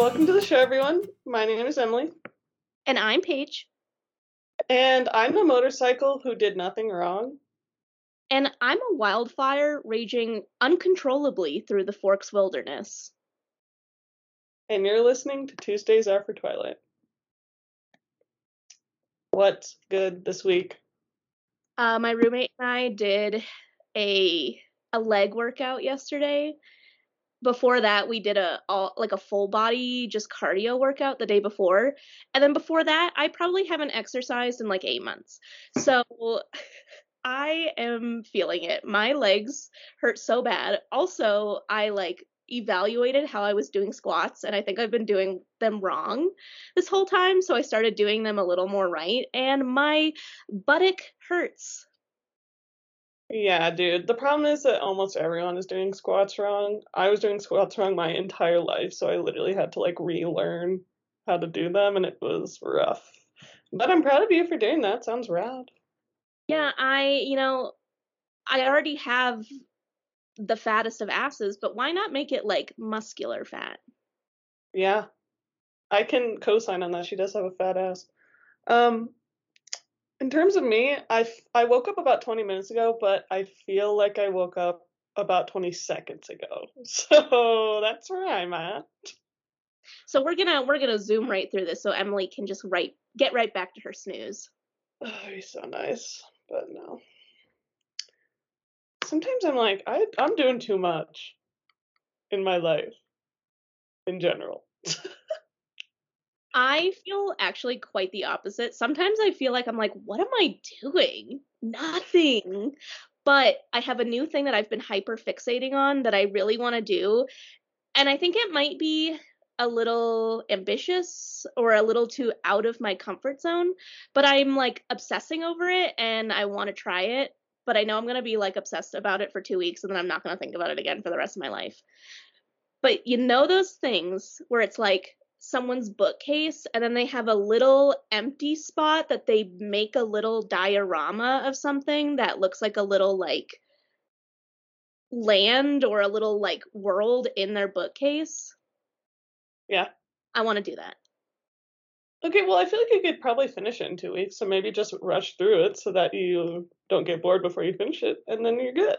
welcome to the show, everyone. My name is Emily, And I'm Paige. and I'm a motorcycle who did nothing wrong. And I'm a wildfire raging uncontrollably through the Forks wilderness. And you're listening to Tuesdays After Twilight. What's good this week? Uh, my roommate and I did a a leg workout yesterday. Before that, we did a all, like a full body just cardio workout the day before, and then before that, I probably haven't exercised in like eight months. So I am feeling it. My legs hurt so bad. Also, I like evaluated how I was doing squats, and I think I've been doing them wrong this whole time. So I started doing them a little more right, and my buttock hurts. Yeah, dude. The problem is that almost everyone is doing squats wrong. I was doing squats wrong my entire life, so I literally had to like relearn how to do them, and it was rough. But I'm proud of you for doing that. Sounds rad. Yeah, I, you know, I already have the fattest of asses, but why not make it like muscular fat? Yeah, I can co-sign on that. She does have a fat ass. Um, in terms of me, I f- I woke up about 20 minutes ago, but I feel like I woke up about 20 seconds ago. So that's where I'm at. So we're gonna we're gonna zoom right through this so Emily can just right get right back to her snooze. Oh, he's so nice, but no. Sometimes I'm like, I I'm doing too much in my life, in general. I feel actually quite the opposite. Sometimes I feel like I'm like, what am I doing? Nothing. But I have a new thing that I've been hyper fixating on that I really want to do. And I think it might be a little ambitious or a little too out of my comfort zone, but I'm like obsessing over it and I want to try it. But I know I'm going to be like obsessed about it for two weeks and then I'm not going to think about it again for the rest of my life. But you know those things where it's like someone's bookcase and then they have a little empty spot that they make a little diorama of something that looks like a little like land or a little like world in their bookcase. Yeah. I want to do that. Okay, well, I feel like you could probably finish it in two weeks, so maybe just rush through it so that you don't get bored before you finish it, and then you're good.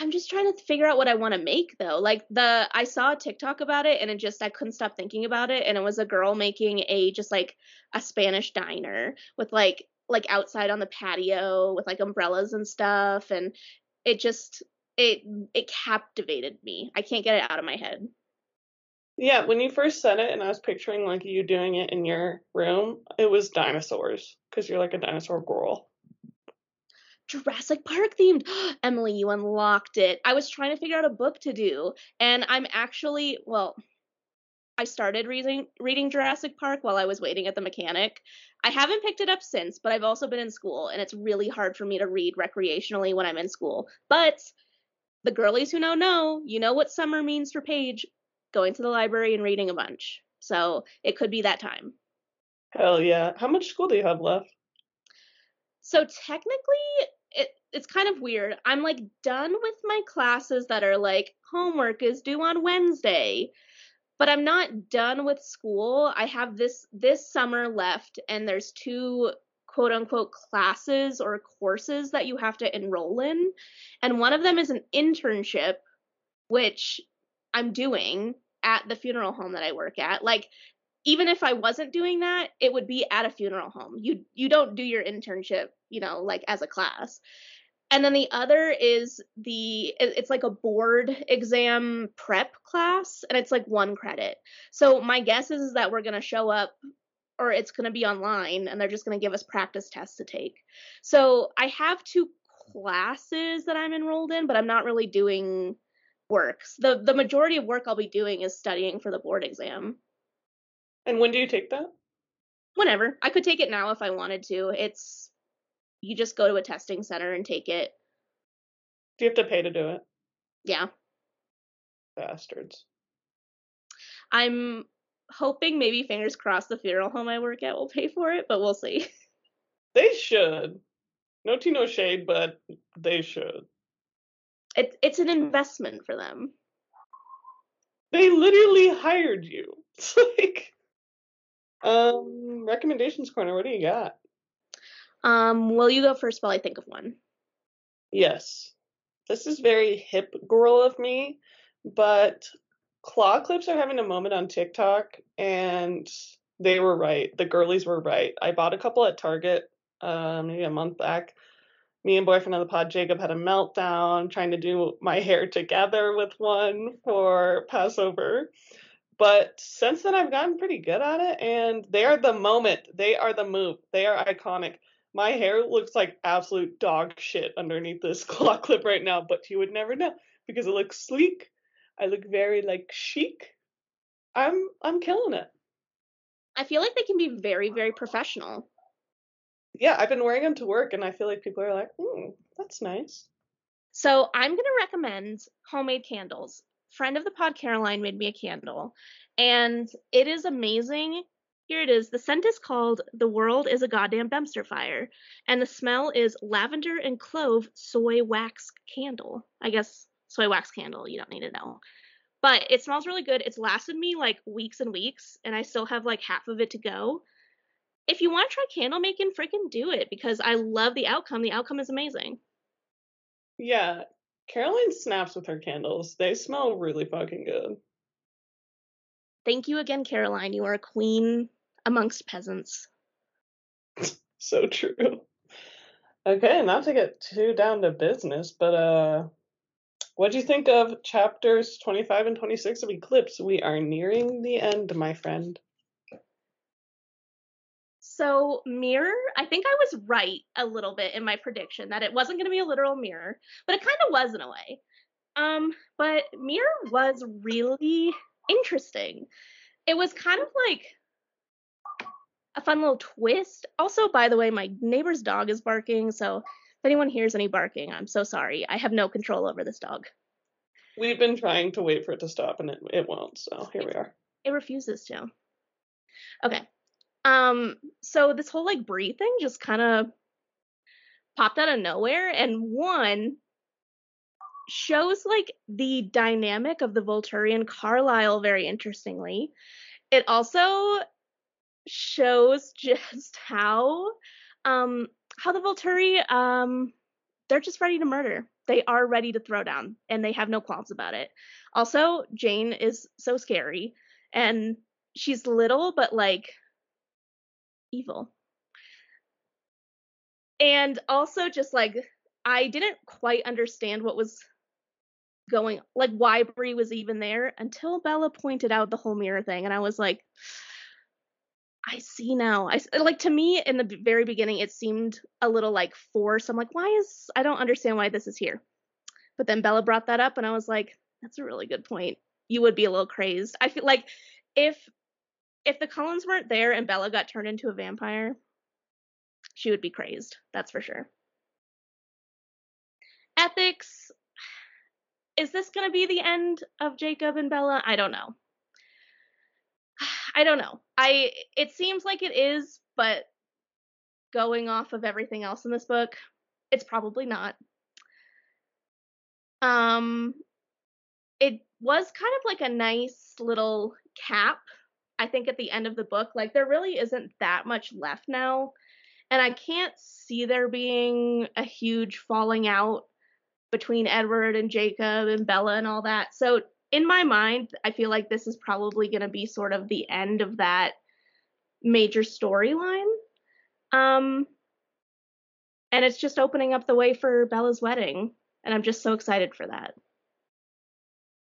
I'm just trying to figure out what I want to make though. Like the I saw a TikTok about it and it just I couldn't stop thinking about it and it was a girl making a just like a Spanish diner with like like outside on the patio with like umbrellas and stuff and it just it it captivated me. I can't get it out of my head. Yeah, when you first said it and I was picturing like you doing it in your room, it was dinosaurs because you're like a dinosaur girl. Jurassic Park themed. Emily, you unlocked it. I was trying to figure out a book to do, and I'm actually, well, I started reading reading Jurassic Park while I was waiting at the mechanic. I haven't picked it up since, but I've also been in school, and it's really hard for me to read recreationally when I'm in school. But the girlies who know know, you know what summer means for Paige, going to the library and reading a bunch. So it could be that time. Hell yeah. How much school do you have left? So technically, it's kind of weird. I'm like done with my classes that are like homework is due on Wednesday, but I'm not done with school. I have this this summer left, and there's two quote unquote classes or courses that you have to enroll in, and one of them is an internship, which I'm doing at the funeral home that I work at. Like even if I wasn't doing that, it would be at a funeral home. You you don't do your internship, you know, like as a class. And then the other is the it's like a board exam prep class and it's like one credit. So my guess is, is that we're going to show up or it's going to be online and they're just going to give us practice tests to take. So I have two classes that I'm enrolled in, but I'm not really doing works. The the majority of work I'll be doing is studying for the board exam. And when do you take that? Whenever. I could take it now if I wanted to. It's you just go to a testing center and take it. Do you have to pay to do it? Yeah. Bastards. I'm hoping maybe fingers crossed the funeral home I work at will pay for it, but we'll see. They should. No tea, no shade, but they should. It, it's an investment for them. They literally hired you. It's like, um, recommendations corner. What do you got? Um, will you go first while I think of one? Yes. This is very hip girl of me, but claw clips are having a moment on TikTok, and they were right. The girlies were right. I bought a couple at Target, uh, maybe a month back. Me and boyfriend of the pod Jacob had a meltdown trying to do my hair together with one for Passover. But since then, I've gotten pretty good at it, and they are the moment. They are the move. They are iconic. My hair looks like absolute dog shit underneath this claw clip right now, but you would never know because it looks sleek. I look very like chic. I'm I'm killing it. I feel like they can be very, very professional. Yeah, I've been wearing them to work, and I feel like people are like, "Hmm, that's nice." So I'm gonna recommend homemade candles. Friend of the pod, Caroline, made me a candle, and it is amazing. Here it is. The scent is called "The World Is a Goddamn Dumpster Fire," and the smell is lavender and clove soy wax candle. I guess soy wax candle. You don't need to know, but it smells really good. It's lasted me like weeks and weeks, and I still have like half of it to go. If you want to try candle making, freaking do it because I love the outcome. The outcome is amazing. Yeah, Caroline snaps with her candles. They smell really fucking good. Thank you again, Caroline. You are a queen amongst peasants. So true. Okay, not to get too down to business, but uh what do you think of chapters 25 and 26 of Eclipse? We are nearing the end, my friend. So, mirror, I think I was right a little bit in my prediction that it wasn't going to be a literal mirror, but it kind of was in a way. Um, but mirror was really interesting. It was kind of like a fun little twist. Also, by the way, my neighbor's dog is barking, so if anyone hears any barking, I'm so sorry. I have no control over this dog. We've been trying to wait for it to stop and it, it won't, so here we are. It refuses to. Okay. Um, so this whole like Bree thing just kind of popped out of nowhere, and one shows like the dynamic of the Volturi Carlisle very interestingly. It also shows just how um how the Volturi um they're just ready to murder. They are ready to throw down and they have no qualms about it. Also, Jane is so scary and she's little but like evil. And also just like I didn't quite understand what was going like why Bree was even there until Bella pointed out the whole mirror thing and I was like I see now. I like to me in the very beginning it seemed a little like force. I'm like why is I don't understand why this is here. But then Bella brought that up and I was like that's a really good point. You would be a little crazed. I feel like if if the Cullens weren't there and Bella got turned into a vampire, she would be crazed. That's for sure. Ethics. Is this going to be the end of Jacob and Bella? I don't know. I don't know. I it seems like it is, but going off of everything else in this book, it's probably not. Um it was kind of like a nice little cap I think at the end of the book. Like there really isn't that much left now. And I can't see there being a huge falling out between Edward and Jacob and Bella and all that. So in my mind, I feel like this is probably going to be sort of the end of that major storyline. Um and it's just opening up the way for Bella's wedding, and I'm just so excited for that.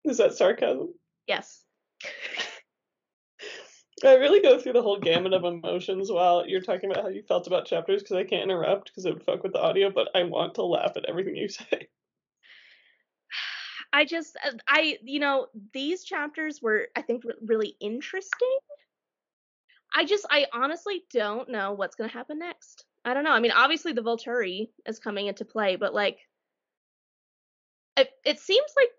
Is that sarcasm? Yes. I really go through the whole gamut of emotions while you're talking about how you felt about chapters because I can't interrupt because it would fuck with the audio, but I want to laugh at everything you say. I just, uh, I, you know, these chapters were, I think, really interesting. I just, I honestly don't know what's going to happen next. I don't know. I mean, obviously the Volturi is coming into play, but like, it, it seems like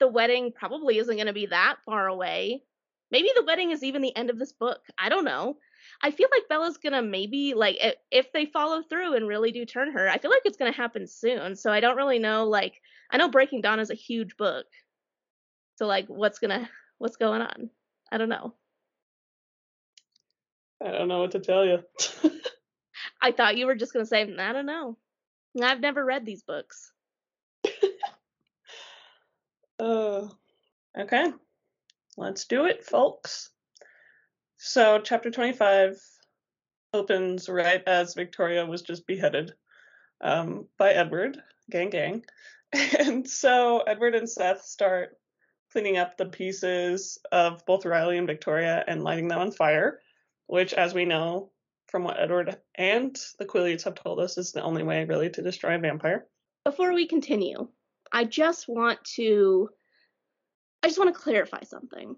the wedding probably isn't going to be that far away. Maybe the wedding is even the end of this book. I don't know. I feel like Bella's gonna maybe like if they follow through and really do turn her. I feel like it's gonna happen soon. So I don't really know. Like I know Breaking Dawn is a huge book. So like what's gonna What's going on? I don't know. I don't know what to tell you. I thought you were just to say, I don't know. I've never read these books. uh, okay. Let's do it, folks. So, chapter 25 opens right as Victoria was just beheaded um, by Edward, gang, gang. And so, Edward and Seth start cleaning up the pieces of both Riley and Victoria and lighting them on fire, which, as we know from what Edward and the Quileutes have told us, is the only way really to destroy a vampire. Before we continue, I just want to I just want to clarify something.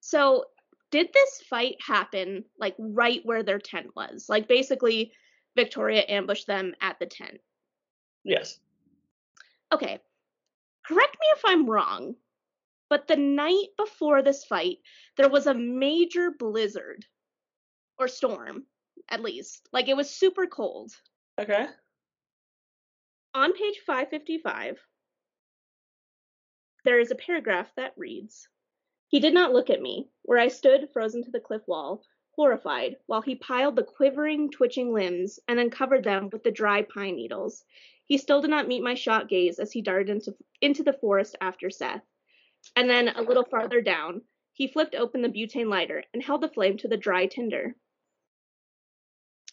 So, did this fight happen like right where their tent was? Like basically Victoria ambushed them at the tent. Yes. Okay. Correct me if I'm wrong, but the night before this fight, there was a major blizzard or storm, at least. Like it was super cold. Okay. On page 555, there is a paragraph that reads He did not look at me, where I stood frozen to the cliff wall, horrified, while he piled the quivering, twitching limbs and then covered them with the dry pine needles. He still did not meet my shocked gaze as he darted into, into the forest after Seth. And then a little farther down, he flipped open the butane lighter and held the flame to the dry tinder.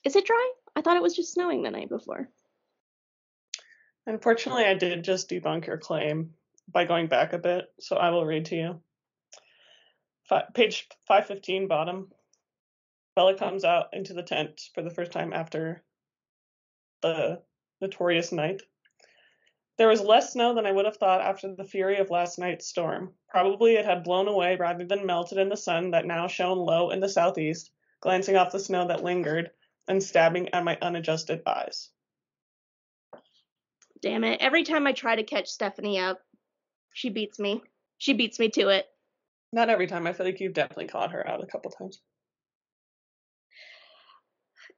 Is it dry? I thought it was just snowing the night before. Unfortunately, I did just debunk your claim by going back a bit, so I will read to you. Five, page 515, bottom. Bella comes out into the tent for the first time after the notorious night. There was less snow than I would have thought after the fury of last night's storm. Probably it had blown away rather than melted in the sun that now shone low in the southeast, glancing off the snow that lingered and stabbing at my unadjusted eyes. Damn it. Every time I try to catch Stephenie up, she beats me. She beats me to it. Not every time. I feel like you've definitely caught her out a couple times.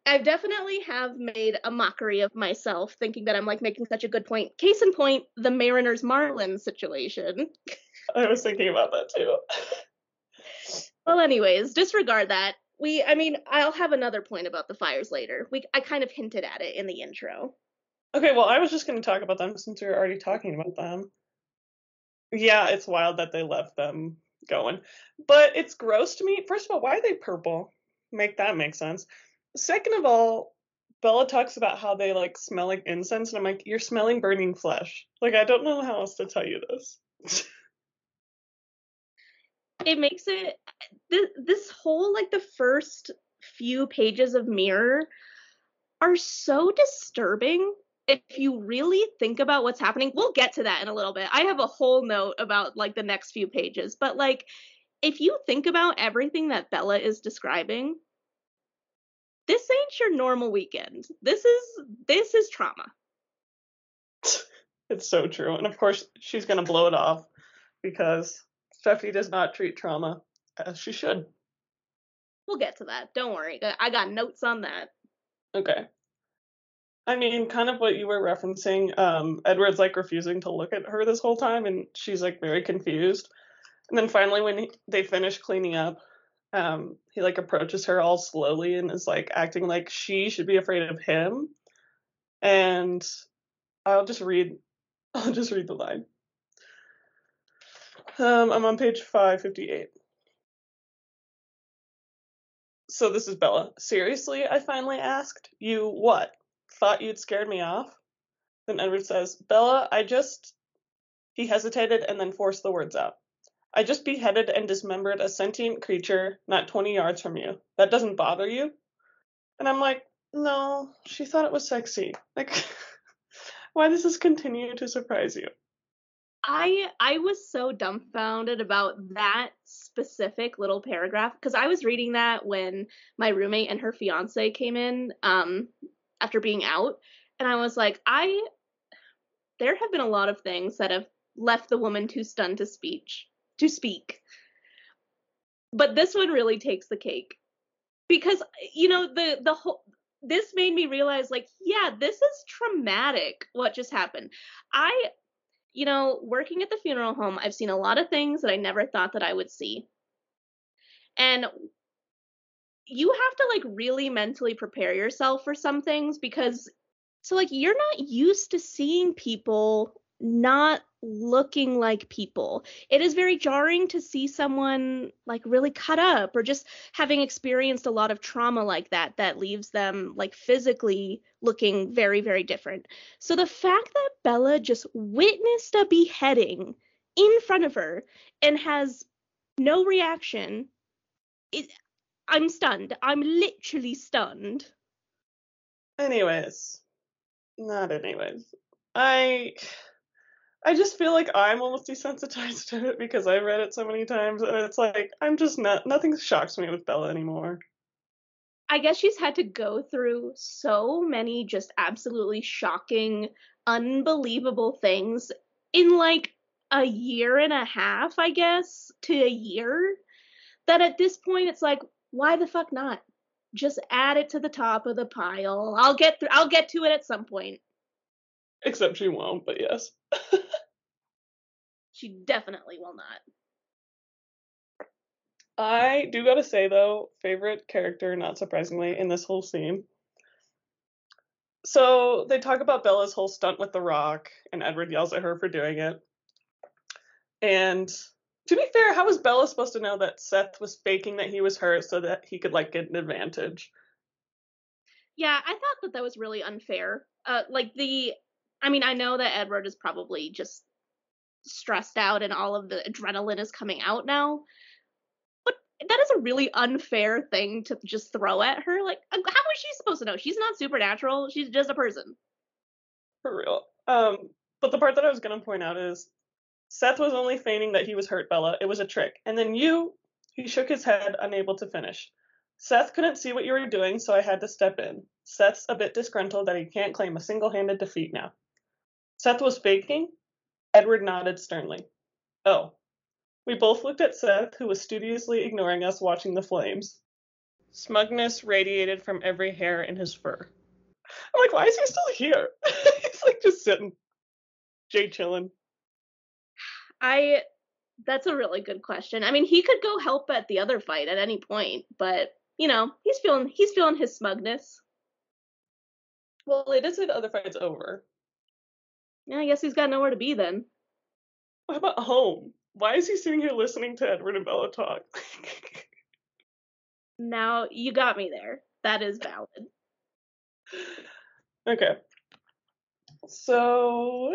I definitely have made a mockery of myself, thinking that I'm like making such a good point. Case in point, the Mariners Marlins situation. I was thinking about that too. well, anyways, disregard that. We, I mean, I'll have another point about the fires later. We, I kind of hinted at it in the intro. Okay, well, I was just going to talk about them since we were already talking about them. Yeah, it's wild that they left them going, but it's gross to me. First of all, why are they purple? Make that make sense. Second of all, Bella talks about how they like smell like incense, and I'm like, you're smelling burning flesh. Like, I don't know how else to tell you this. it makes it this, this whole like the first few pages of Mirror are so disturbing if you really think about what's happening, we'll get to that in a little bit. I have a whole note about like the next few pages, but like if you think about everything that Bella is describing, this ain't your normal weekend. This is this is trauma. It's so true. And of course, she's going to blow it off because Stephenie does not treat trauma as she should. We'll get to that. Don't worry. I got notes on that. Okay. I mean, kind of what you were referencing. Um, Edward's like refusing to look at her this whole time, and she's like very confused. And then finally, when he, they finish cleaning up, um, he like approaches her all slowly and is like acting like she should be afraid of him. And I'll just read I'll just read the line. Um, I'm on page 558. So this is Bella. Seriously? I finally asked. You what? Thought you'd scared me off? Then Edward says, Bella, I just. He hesitated and then forced the words out. I just beheaded and dismembered a sentient creature not 20 yards from you. That doesn't bother you? And I'm like, no, she thought it was sexy. Like, why does this continue to surprise you? I I was so dumbfounded about that specific little paragraph because I was reading that when my roommate and her fiance came in um after being out and I was like I there have been a lot of things that have left the woman too stunned to speech to speak. But this one really takes the cake because you know the the whole this made me realize like yeah this is traumatic what just happened i you know, working at the funeral home, I've seen a lot of things that I never thought that I would see. And you have to like really mentally prepare yourself for some things because so like you're not used to seeing people not looking like people. It is very jarring to see someone like really cut up or just having experienced a lot of trauma like that that leaves them like physically looking very very different. So the fact that Bella just witnessed a beheading in front of her and has no reaction it, I'm stunned. I'm literally stunned. Anyways, not anyways. I I just feel like I'm almost desensitized to it because I've read it so many times, and it's like I'm just not. Nothing shocks me with Bella anymore. I guess she's had to go through so many just absolutely shocking, unbelievable things in like a year and a half, I guess, to a year. That at this point, it's like, why the fuck not? Just add it to the top of the pile. I'll get through. I'll get to it at some point. Except she won't, but yes. she definitely will not. I do gotta say though, favorite character, not surprisingly, in this whole scene. So they talk about Bella's whole stunt with the rock, and Edward yells at her for doing it. And to be fair, how was Bella supposed to know that Seth was faking that he was hurt so that he could like get an advantage? Yeah, I thought that that was really unfair. Uh, like the I mean, I know that Edward is probably just stressed out and all of the adrenaline is coming out now. But that is a really unfair thing to just throw at her. Like, how was she supposed to know? She's not supernatural. She's just a person. For real. Um, but the part that I was gonna point out is Seth was only feigning that he was hurt, Bella. It was a trick. And then you, he shook his head, unable to finish. Seth couldn't see what you were doing, so I had to step in. Seth's a bit disgruntled that he can't claim a single handed defeat now. Seth was faking? Edward nodded sternly. Oh. We both looked at Seth, who was studiously ignoring us watching the flames. Smugness radiated from every hair in his fur. I'm like, why is he still here? He's like just sitting, Jay chilling. I that's a really good question. I mean, he could go help at the other fight at any point, but you know, he's feeling he's feeling his smugness. Well, it is the other fight's over. Yeah, I guess he's got nowhere to be then. What about home? Why is he sitting here listening to Edward and Bella talk? now you got me there. That is valid. Okay. So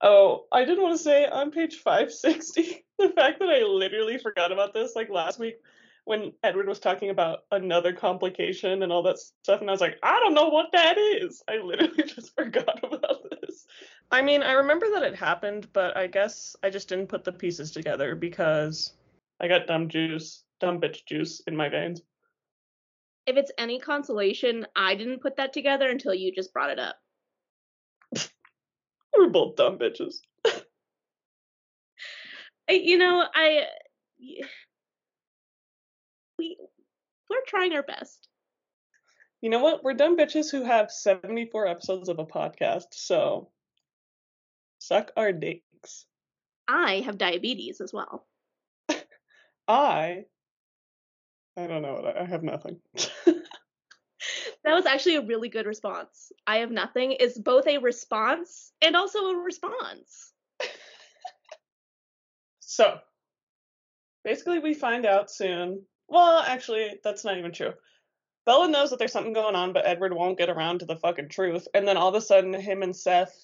Oh, I did want to say on page 560, the fact that I literally forgot about this like last week when Edward was talking about another complication and all that stuff, and I was like, I don't know what that is. I literally just forgot about this. I mean, I remember that it happened, but I guess I just didn't put the pieces together because I got dumb juice, dumb bitch juice in my veins. If it's any consolation, I didn't put that together until you just brought it up. We're both dumb bitches. you know, I we we're trying our best. You know what? We're dumb bitches who have 74 episodes of a podcast, so suck our dicks. I have diabetes as well. I I don't know. I have nothing. that was actually a really good response. I have nothing is both a response and also a response. so, basically, we find out soon. Well, actually, that's not even true. Bella knows that there's something going on, but Edward won't get around to the fucking truth. And then all of a sudden, him and Seth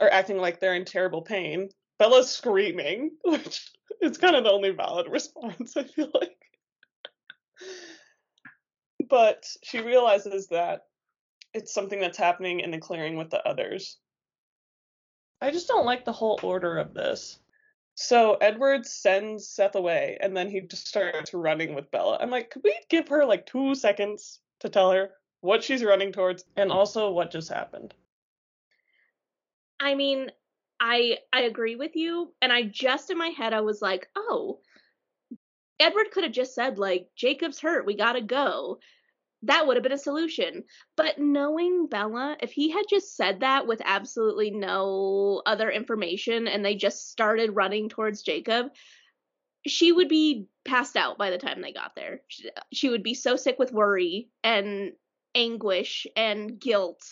are acting like they're in terrible pain. Bella's screaming, which is kind of the only valid response, I feel like but she realizes that it's something that's happening in the clearing with the others. I just don't like the whole order of this. So Edward sends Seth away, and then he just starts running with Bella. I'm like, could we give her like two seconds to tell her what she's running towards and also what just happened? I mean, I I agree with you, and I just in my head I was like, oh, Edward could have just said like, Jacob's hurt, we gotta go that would have been a solution. But knowing Bella, if he had just said that with absolutely no other information and they just started running towards Jacob, she would be passed out by the time they got there. She, she would be so sick with worry and anguish and guilt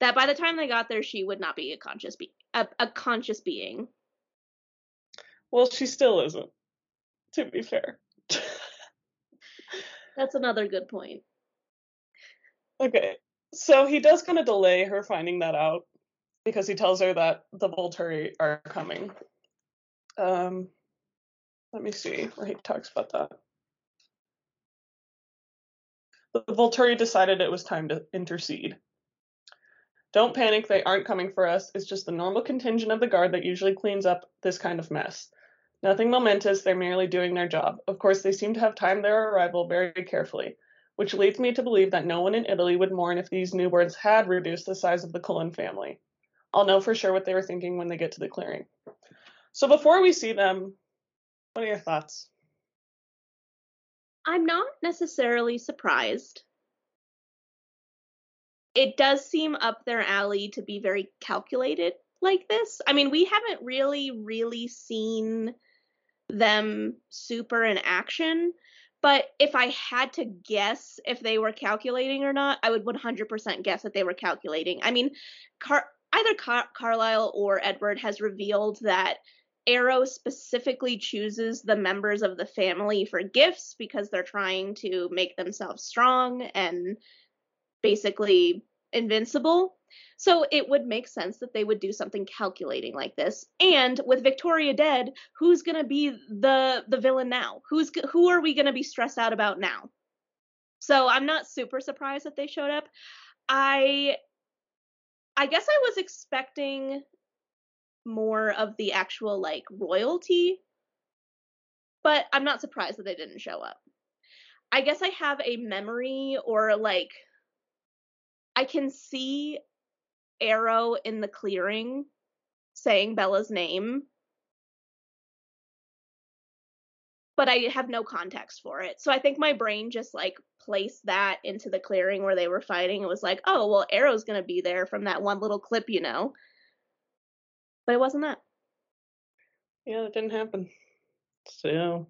that by the time they got there she would not be a conscious be- a, a conscious being. Well, she still isn't. To be fair. That's another good point. Okay. So he does kind of delay her finding that out because he tells her that the Volturi are coming. Um let me see where he talks about that. The Volturi decided it was time to intercede. Don't panic, they aren't coming for us. It's just the normal contingent of the guard that usually cleans up this kind of mess. Nothing momentous, they're merely doing their job. Of course, they seem to have timed their arrival very carefully, which leads me to believe that no one in Italy would mourn if these newborns had reduced the size of the Cullen family. I'll know for sure what they were thinking when they get to the clearing. So before we see them, what are your thoughts? I'm not necessarily surprised. It does seem up their alley to be very calculated like this. I mean, we haven't really, really seen them super in action. But if I had to guess if they were calculating or not, I would 100% guess that they were calculating. I mean, Car- either Car- Carlisle or Edward has revealed that Aro specifically chooses the members of the family for gifts because they're trying to make themselves strong and basically invincible. So it would make sense that they would do something calculating like this. And with Victoria dead, who's going to be the the villain now? Who's who are we going to be stressed out about now? So I'm not super surprised that they showed up. I I guess I was expecting more of the actual like royalty, but I'm not surprised that they didn't show up. I guess I have a memory or like I can see Aro in the clearing saying Bella's name, but I have no context for it. So I think my brain just like placed that into the clearing where they were fighting. It was like, oh, well, Aro's going to be there from that one little clip, you know. But it wasn't that. Yeah, it didn't happen. So,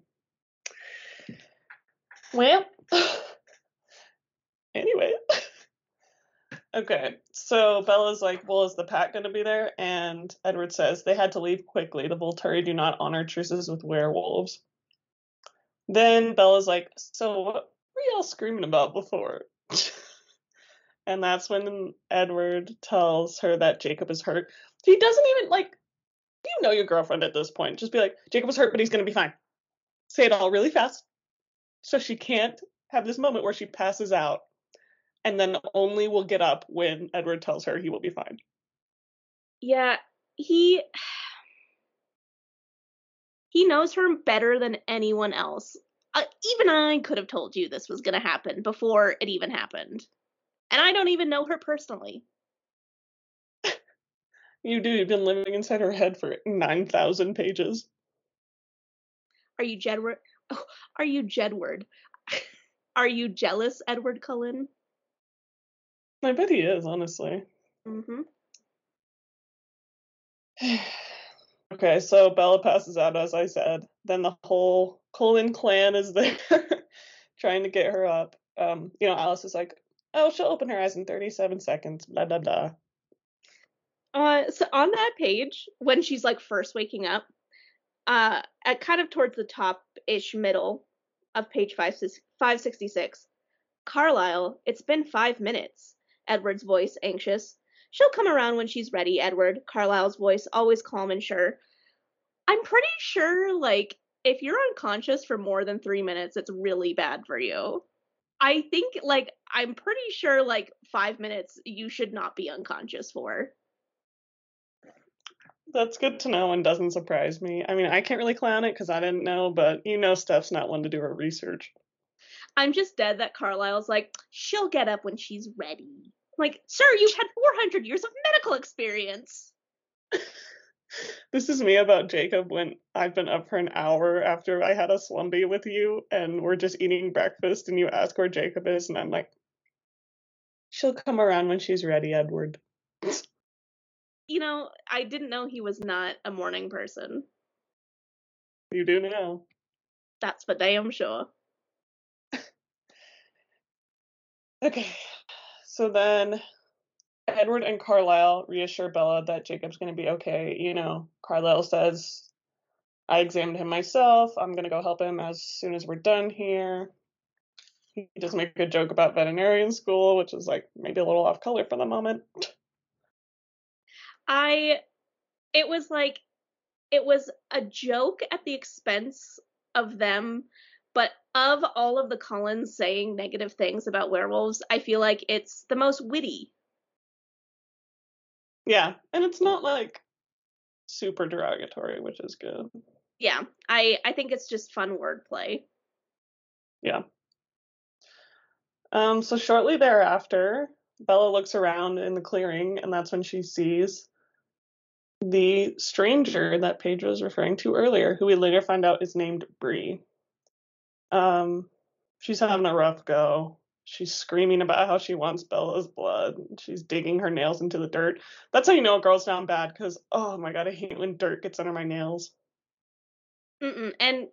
well, anyway. Okay, so Bella's like, well, is the pack going to be there? And Edward says they had to leave quickly. The Volturi do not honor truces with werewolves. Then Bella's like, so what were y'all screaming about before? and that's when Edward tells her that Jacob is hurt. He doesn't even like you know your girlfriend at this point. Just be like, Jacob was hurt, but he's gonna be fine. Say it all really fast. So she can't have this moment where she passes out and then only will get up when Edward tells her he will be fine. Yeah, he he knows her better than anyone else. Uh, even I could have told you this was going to happen before it even happened. And I don't even know her personally. you do. You've been living inside her head for 9,000 pages. Are you Jedward? Oh, are you Jedward? are you jealous, Edward Cullen? I bet he is, honestly. Mm-hmm. okay, so Bella passes out, as I said. Then the whole Cullen clan is there trying to get her up. Um, you know, Alice is like, oh, she'll open her eyes in 37 seconds, blah, blah, blah. Uh, so on that page, when she's like first waking up, uh, at kind of towards the top ish middle of page 5, 566, Carlisle, it's been five minutes. Edward's voice anxious. She'll come around when she's ready, Edward. Carlisle's voice always calm and sure. I'm pretty sure, like, if you're unconscious for more than three minutes, it's really bad for you. I think, like, I'm pretty sure, like, five minutes you should not be unconscious for. That's good to know and doesn't surprise me. I mean, I can't really clown it because I didn't know, but you know, Steph's not one to do her research. I'm just dead that Carlisle's like, she'll get up when she's ready. Like, sir, you've had 400 years of medical experience. this is me about Jacob when I've been up for an hour after I had a slumbie with you and we're just eating breakfast and you ask where Jacob is and I'm like, She'll come around when she's ready, Edward. You know, I didn't know he was not a morning person. You do now. That's for damn sure. Okay. So then Edward and Carlisle reassure Bella that Jacob's going to be okay. You know, Carlisle says, I examined him myself. I'm going to go help him as soon as we're done here. He does make a joke about veterinarian school, which is like maybe a little off color for the moment. I, it was like, it was a joke at the expense of them, but of all of the Cullens saying negative things about werewolves, I feel like it's the most witty. Yeah, and it's not like super derogatory, which is good. Yeah, I I think it's just fun wordplay. Yeah. Um, so shortly thereafter, Bella looks around in the clearing, and that's when she sees the stranger that Paige was referring to earlier, who we later find out is named Bree. Um, she's having a rough go. She's screaming about how she wants Bella's blood. She's digging her nails into the dirt. That's how you know a girl's down bad, because oh my god, I hate when dirt gets under my nails. Mm-mm. And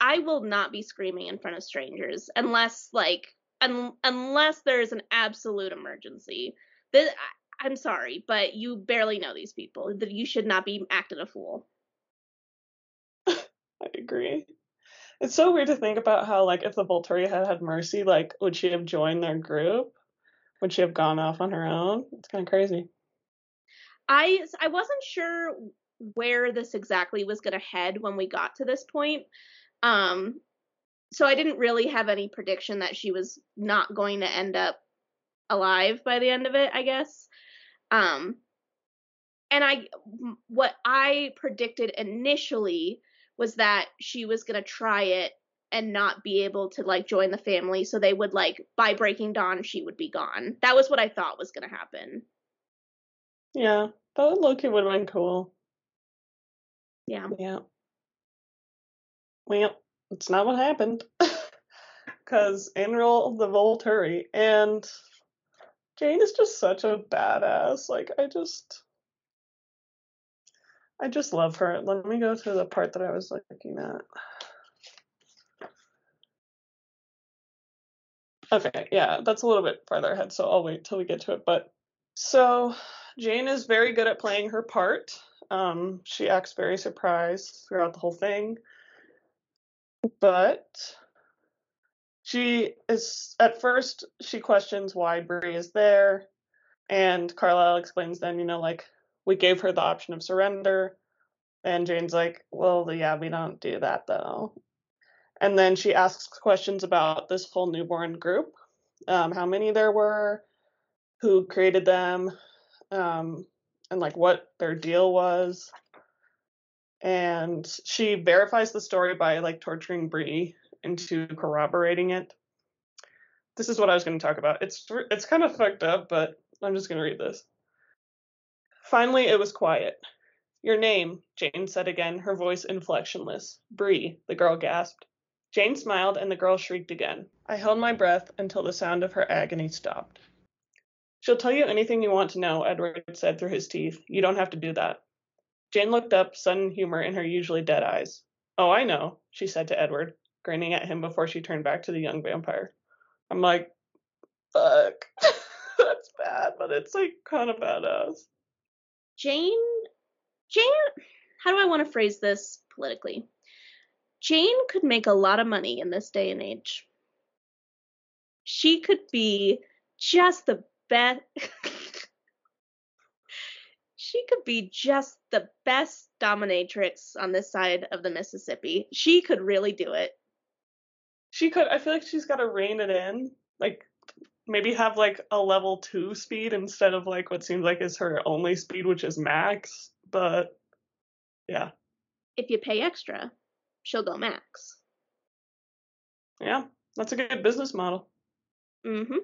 I will not be screaming in front of strangers unless, like, un- unless there's an absolute emergency. This, I- I'm sorry, but you barely know these people. That you should not be acting a fool. I agree. It's so weird to think about how, like, if the Volturi had had mercy, like, would she have joined their group? Would she have gone off on her own? It's kind of crazy. I I wasn't sure where this exactly was going to head when we got to this point. Um, so I didn't really have any prediction that she was not going to end up alive by the end of it, I guess. Um, and I, what I predicted initially was that she was going to try it and not be able to like join the family. So they would like, by breaking dawn, she would be gone. That was what I thought was going to happen. Yeah, that would look it would have been cool. Yeah. Yeah. Well, it's not what happened. Because in roll the Volturi, and Jane is just such a badass. Like, I just. I just love her. Let me go to the part that I was looking at. Okay, yeah, that's a little bit farther ahead, so I'll wait till we get to it. But so Jane is very good at playing her part. Um, she acts very surprised throughout the whole thing. But she is at first she questions why Bree is there, and Carlisle explains then, you know, like we gave her the option of surrender, and Jane's like, well, yeah, we don't do that though. And then she asks questions about this whole newborn group, um, how many there were, who created them, um, and like what their deal was. And she verifies the story by like torturing Bree into corroborating it. This is what I was going to talk about. It's it's kind of fucked up, but I'm just going to read this. Finally, it was quiet. Your name, Jane said again, her voice inflectionless. Bree, the girl gasped. Jane smiled, and the girl shrieked again. I held my breath until the sound of her agony stopped. She'll tell you anything you want to know, Edward said through his teeth. You don't have to do that. Jane looked up, sudden humor in her usually dead eyes. Oh, I know, she said to Edward, grinning at him before she turned back to the young vampire. I'm like, fuck. That's bad, but it's like kind of badass. Jane, Jane, how do I want to phrase this politically? Jane could make a lot of money in this day and age. She could be just the best. she could be just the best dominatrix on this side of the Mississippi. She could really do it. She could. I feel like she's got to rein it in. Like, maybe have like a level two speed instead of like what seems like is her only speed, which is max. But yeah. If you pay extra, she'll go max. Yeah, that's a good business model. Mm-hmm.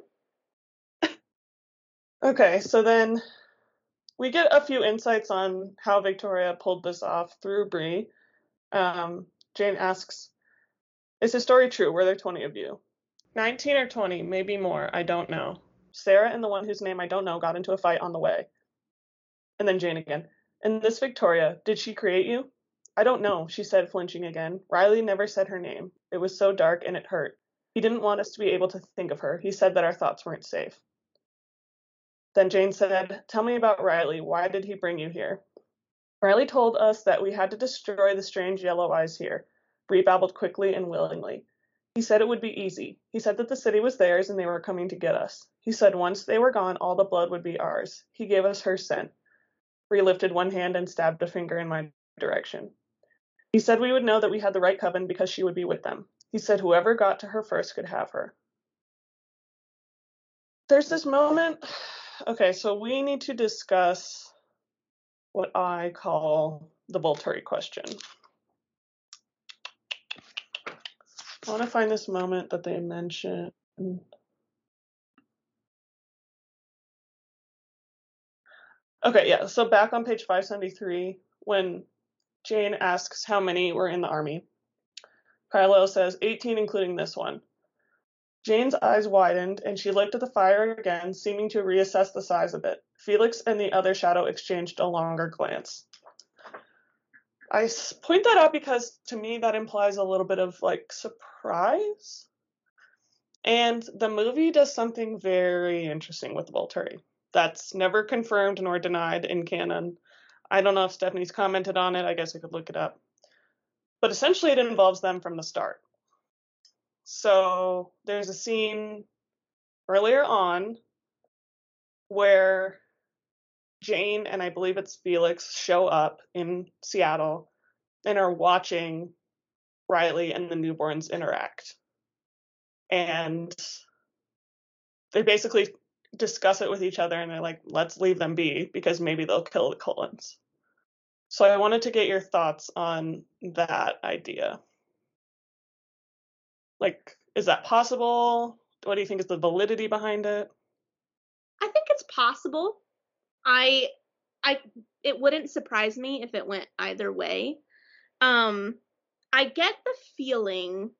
Okay, so then we get a few insights on how Victoria pulled this off through Bree. Um, Jane asks, "Is the story true? Were there twenty of you?" Nineteen or twenty, maybe more. I don't know. Sarah and the one whose name I don't know got into a fight on the way. And then Jane again. And this Victoria, did she create you? I don't know, she said, flinching again. Riley never said her name. It was so dark and it hurt. He didn't want us to be able to think of her. He said that our thoughts weren't safe. Then Jane said, Tell me about Riley. Why did he bring you here? Riley told us that we had to destroy the strange yellow eyes here. Bree babbled quickly and willingly. He said it would be easy. He said that the city was theirs and they were coming to get us. He said once they were gone, all the blood would be ours. He gave us her scent. Bree lifted one hand and stabbed a finger in my direction. He said we would know that we had the right coven because she would be with them. He said whoever got to her first could have her. There's this moment. Okay, so we need to discuss what I call the Volturi question. I want to find this moment that they mention. Okay, yeah. So back on page 573, when Jane asks how many were in the army, Carlisle says 18, including this one. Jane's eyes widened, and she looked at the fire again, seeming to reassess the size of it. Felix and the other shadow exchanged a longer glance. I point that out because to me that implies a little bit of like surprise. And the movie does something very interesting with Volturi. That's never confirmed nor denied in canon. I don't know if Stephenie's commented on it. I guess I could look it up. But essentially, it involves them from the start. So there's a scene earlier on where Jane and I believe it's Felix show up in Seattle and are watching Riley and the newborns interact. And they basically discuss it with each other and they're like, let's leave them be because maybe they'll kill the Cullens. So I wanted to get your thoughts on that idea. Like, is that possible? What do you think is the validity behind it? I think it's possible. I I it wouldn't surprise me if it went either way. Um I get the feeling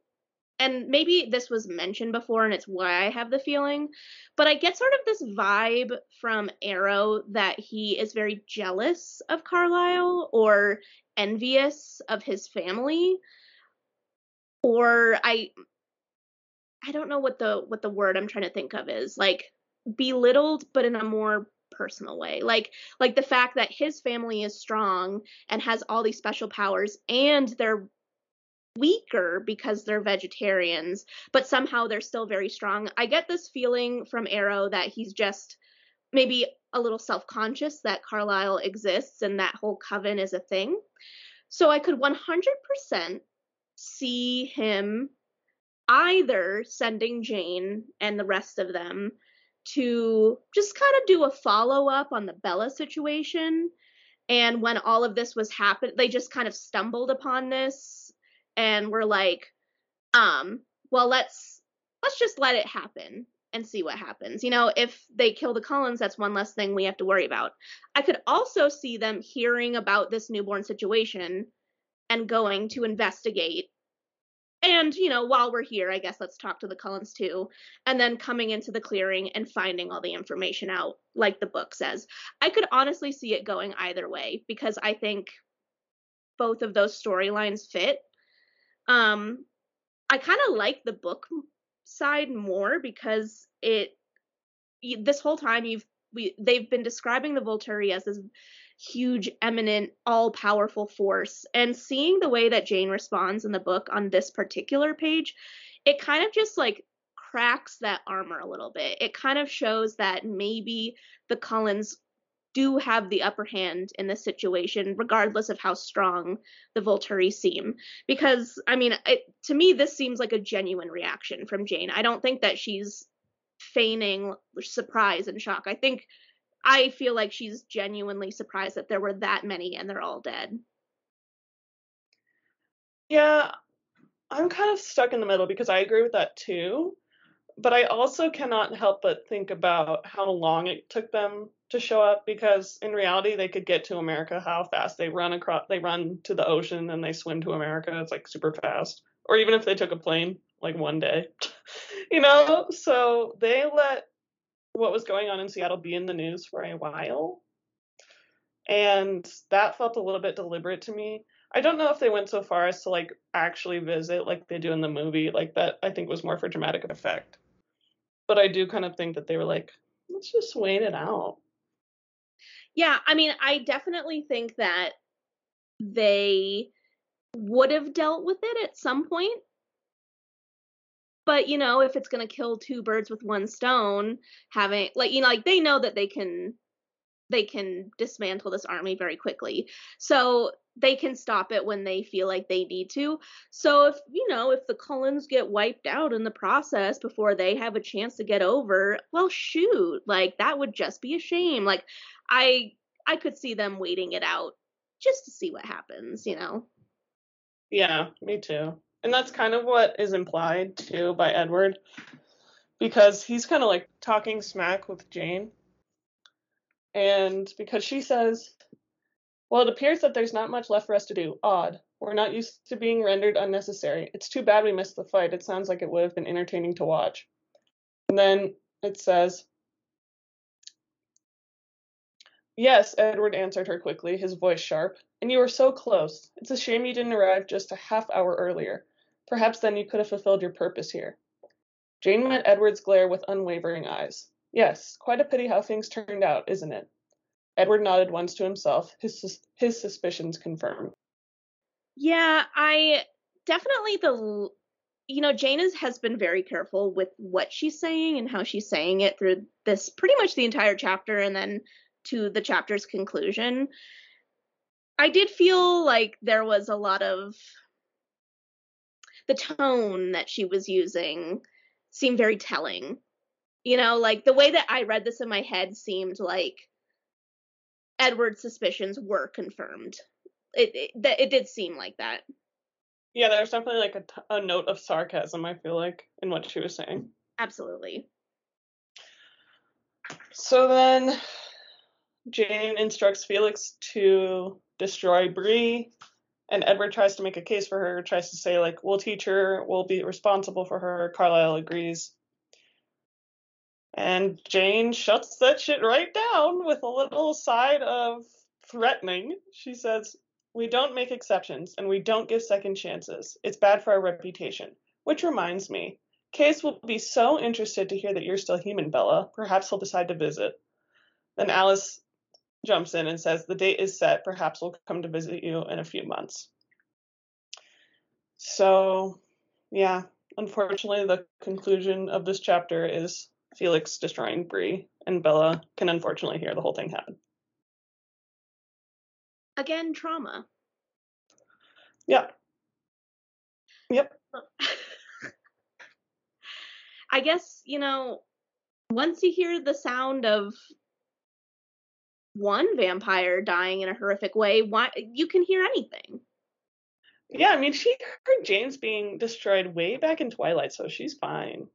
and maybe this was mentioned before and it's why I have the feeling, but I get sort of this vibe from Aro that he is very jealous of Carlisle or envious of his family or I I don't know what the what the word I'm trying to think of is. Like belittled but in a more personal way. Like like the fact that his family is strong and has all these special powers and they're weaker because they're vegetarians but somehow they're still very strong. I get this feeling from Aro that he's just maybe a little self-conscious that carlisle exists and that whole coven is a thing. So i could 100% see him either sending jane and the rest of them to just kind of do a follow up on the Bella situation. And when all of this was happening, they just kind of stumbled upon this and were like, um, well, let's let's just let it happen and see what happens. You know, if they kill the Cullens, that's one less thing we have to worry about. I could also see them hearing about this newborn situation and going to investigate and you know while we're here i guess let's talk to the cullens too and then coming into the clearing and finding all the information out like the book says. I could honestly see it going either way because i think both of those storylines fit. Um i kind of like the book side more because it this whole time you've we they've been describing the volturi as this huge, eminent, all powerful force. And seeing the way that Jane responds in the book on this particular page, it kind of just like cracks that armor a little bit. It kind of shows that maybe the Cullens do have the upper hand in this situation, regardless of how strong the Volturi seem. Because, I mean, it, to me, this seems like a genuine reaction from Jane. I don't think that she's feigning surprise and shock. I think I feel like she's genuinely surprised that there were that many and they're all dead. Yeah, I'm kind of stuck in the middle because I agree with that too. But I also cannot help but think about how long it took them to show up because in reality they could get to America how fast they run across they run to the ocean and they swim to America. It's like super fast. Or even if they took a plane like one day. you know, so they let what was going on in Seattle be in the news for a while. And that felt a little bit deliberate to me. I don't know if they went so far as to like actually visit like they do in the movie. Like that I think was more for dramatic effect. But I do kind of think that they were like, let's just wait it out. Yeah, I mean, I definitely think that they would have dealt with it at some point. But, you know, if it's going to kill two birds with one stone, having like you know, like they know that they can they can dismantle this army very quickly. So they can stop it when they feel like they need to. So if you know, if the Cullens get wiped out in the process before they have a chance to get over, well shoot, like that would just be a shame. Like I I could see them waiting it out just to see what happens, you know. Yeah, me too. And that's kind of what is implied too by Edward because he's kind of like talking smack with Jane. And because she says, Well, it appears that there's not much left for us to do. Odd. We're not used to being rendered unnecessary. It's too bad we missed the fight. It sounds like it would have been entertaining to watch. And then it says, Yes, Edward answered her quickly, his voice sharp. And you were so close. It's a shame you didn't arrive just a half hour earlier. Perhaps then you could have fulfilled your purpose here. Jane met Edward's glare with unwavering eyes. Yes, quite a pity how things turned out, isn't it? Edward nodded once to himself, his his suspicions confirmed. Yeah, I definitely the you know Jane is, has been very careful with what she's saying and how she's saying it through this pretty much the entire chapter and then to the chapter's conclusion. I did feel like there was a lot of the tone that she was using seemed very telling you know, like the way that I read this in my head seemed like Edward's suspicions were confirmed. It it, it did seem like that. Yeah, there's definitely like a, t- a note of sarcasm. I feel like in what she was saying. Absolutely. So then, Jane instructs Felix to destroy Bree, and Edward tries to make a case for her. Tries to say like, "We'll teach her. We'll be responsible for her." Carlisle agrees. And Jane shuts that shit right down with a little side of threatening. She says, We don't make exceptions and we don't give second chances. It's bad for our reputation. Which reminds me, Caius will be so interested to hear that you're still human, Bella. Perhaps he'll decide to visit. Then Alice jumps in and says, The date is set. Perhaps we'll come to visit you in a few months. So, yeah, unfortunately, the conclusion of this chapter is Felix destroying Bree, and Bella can unfortunately hear the whole thing happen. Again, trauma. Yeah. Yep. I guess, you know, once you hear the sound of one vampire dying in a horrific way, why you can hear anything. Yeah, I mean, she heard James being destroyed way back in Twilight, so she's fine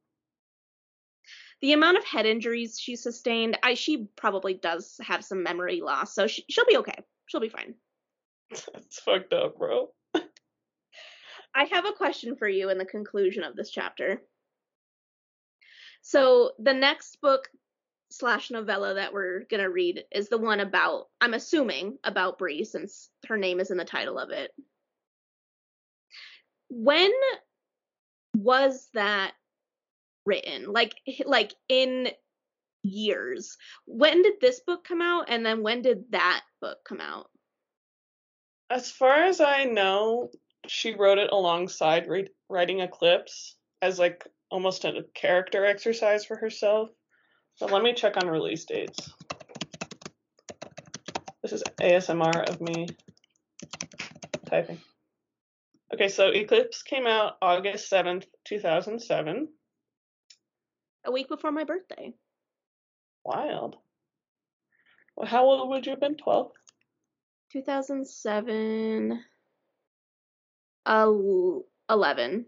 the amount of head injuries she sustained, I she probably does have some memory loss, so she, she'll be okay. She'll be fine. That's fucked up, bro. I have a question for you in the conclusion of this chapter. So the next book slash novella that we're gonna read is the one about I'm assuming about Bree since her name is in the title of it. When was that written? Like like in years. When did this book come out and then when did that book come out? As far as i know she wrote it alongside re- writing eclipse as like almost a character exercise for herself but let me check on release dates this is asmr of me typing okay so eclipse came out august 7th 2007 a week before my birthday. Wild. Well, how old would you have been? 12? 2007. Uh, 11.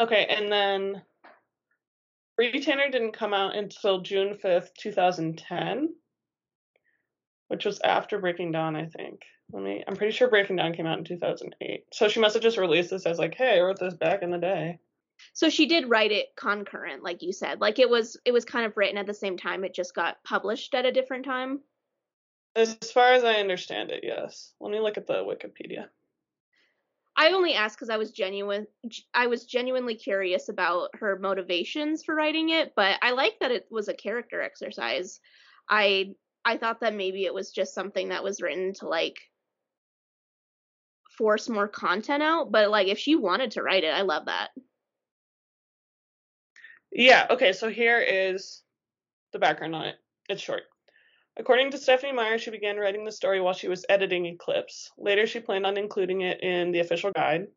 Okay, and then Bree Tanner didn't come out until June 5th, 2010, which was after Breaking Dawn, I think. Let me. I'm pretty sure Breaking Dawn came out in 2008. So she must have just released this as like, hey, I wrote this back in the day. So she did write it concurrent, like you said. Like it was it was kind of written at the same time. It just got published at a different time. As far as I understand it, yes. Let me look at the Wikipedia. I only asked because I was genuine. I was genuinely curious about her motivations for writing it, but I like that it was a character exercise. I I thought that maybe it was just something that was written to like force more content out, but like if she wanted to write it, I love that. Yeah, okay, so here is the background on it. It's short. According to Stephenie Meyer, she began writing the story while she was editing Eclipse. Later, she planned on including it in the official guide.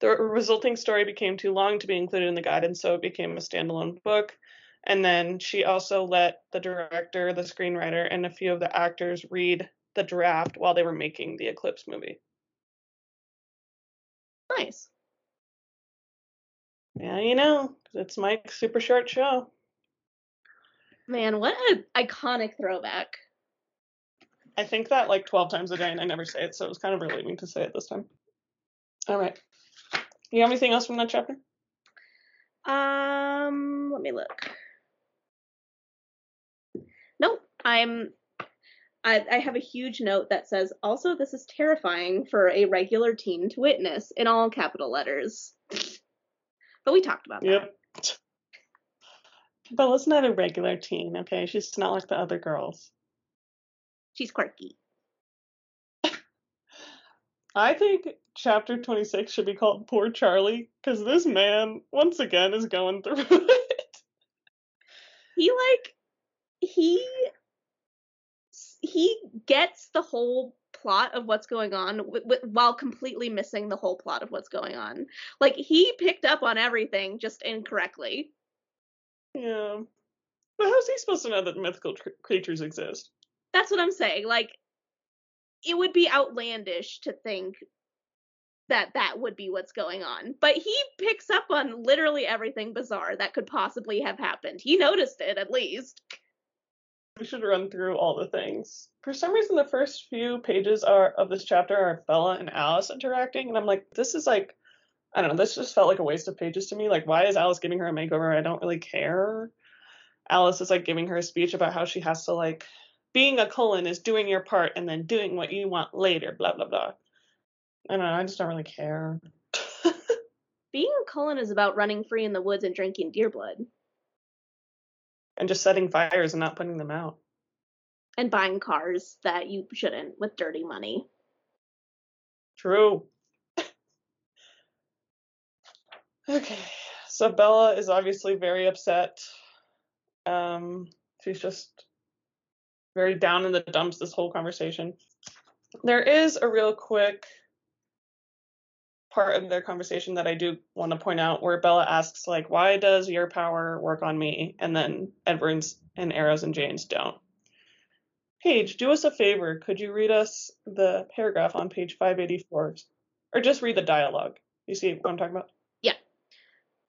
The resulting story became too long to be included in the guide, and so it became a standalone book. And then she also let the director, the screenwriter, and a few of the actors read the draft while they were making the Eclipse movie. Nice. Yeah, you know, it's Mike's super short show. Man, what an iconic throwback. I think that like 12 times a day and I never say it, so it was kind of relieving to say it this time. All right. You have anything else from that chapter? Um, let me look. Nope. I'm I, I have a huge note that says, also, this is terrifying for a regular teen to witness in all capital letters. But we talked about that. yep. That. Bella's not a regular teen, okay? She's not like the other girls. She's quirky. I think chapter 26 should be called Poor Charlie because this man, once again, is going through it. He, like, he. He gets the whole plot of what's going on w- w- while completely missing the whole plot of what's going on. Like he picked up on everything just incorrectly. Yeah. But how's he supposed to know that mythical tr- creatures exist? That's what I'm saying. Like it would be outlandish to think that that would be what's going on. But he picks up on literally everything bizarre that could possibly have happened. He noticed it at least. We should run through all the things. For some reason, the first few pages are of this chapter are Bella and Alice interacting, and I'm like, this is like, I don't know, this just felt like a waste of pages to me. Like, why is Alice giving her a makeover? I don't really care. Alice is like giving her a speech about how she has to like, being a Cullen is doing your part and then doing what you want later. Blah blah blah. I don't know. I just don't really care. being a Cullen is about running free in the woods and drinking deer blood and just setting fires and not putting them out. And buying cars that you shouldn't with dirty money. True. Okay. So Bella is obviously very upset. Um, she's just very down in the dumps this whole conversation. There is a real quick part of their conversation that I do want to point out where Bella asks like why does your power work on me and then Edward's and Aro's and Jane's don't. Paige, do us a favor. Could you read us the paragraph on page 584 or just read the dialogue? You see what I'm talking about?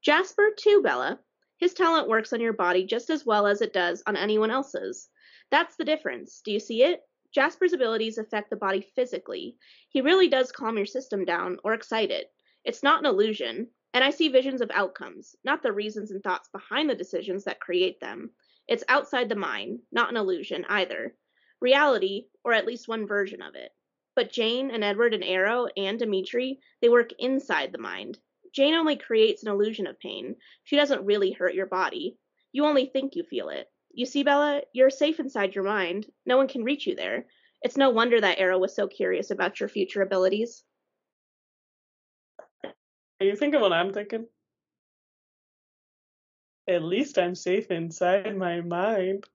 Jasper too, Bella. His talent works on your body just as well as it does on anyone else's. That's the difference. Do you see it? Jasper's abilities affect the body physically. He really does calm your system down or excite it. It's not an illusion, and I see visions of outcomes, not the reasons and thoughts behind the decisions that create them. It's outside the mind, not an illusion either. Reality, or at least one version of it. But Jane and Edward and Aro and Demetri, they work inside the mind. Jane only creates an illusion of pain. She doesn't really hurt your body. You only think you feel it. You see, Bella, you're safe inside your mind. No one can reach you there. It's no wonder that Aro was so curious about your future abilities. Are you thinking what I'm thinking? At least I'm safe inside my mind.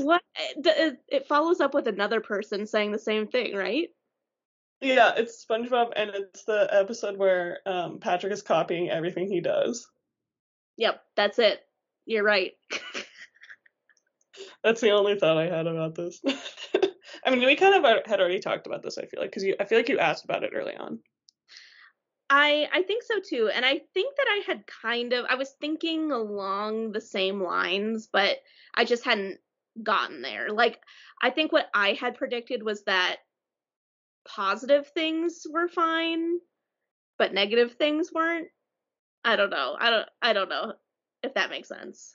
What it follows up with another person saying the same thing, right? Yeah, it's SpongeBob, and it's the episode where um, Patrick is copying everything he does. Yep, that's it. You're right. that's the only thought I had about this. I mean, we kind of had already talked about this. I feel like because I feel like you asked about it early on. I I think so too, and I think that I had kind of I was thinking along the same lines, but I just hadn't gotten there. Like I think what I had predicted was that positive things were fine, but negative things weren't. I don't know. I don't I don't know if that makes sense.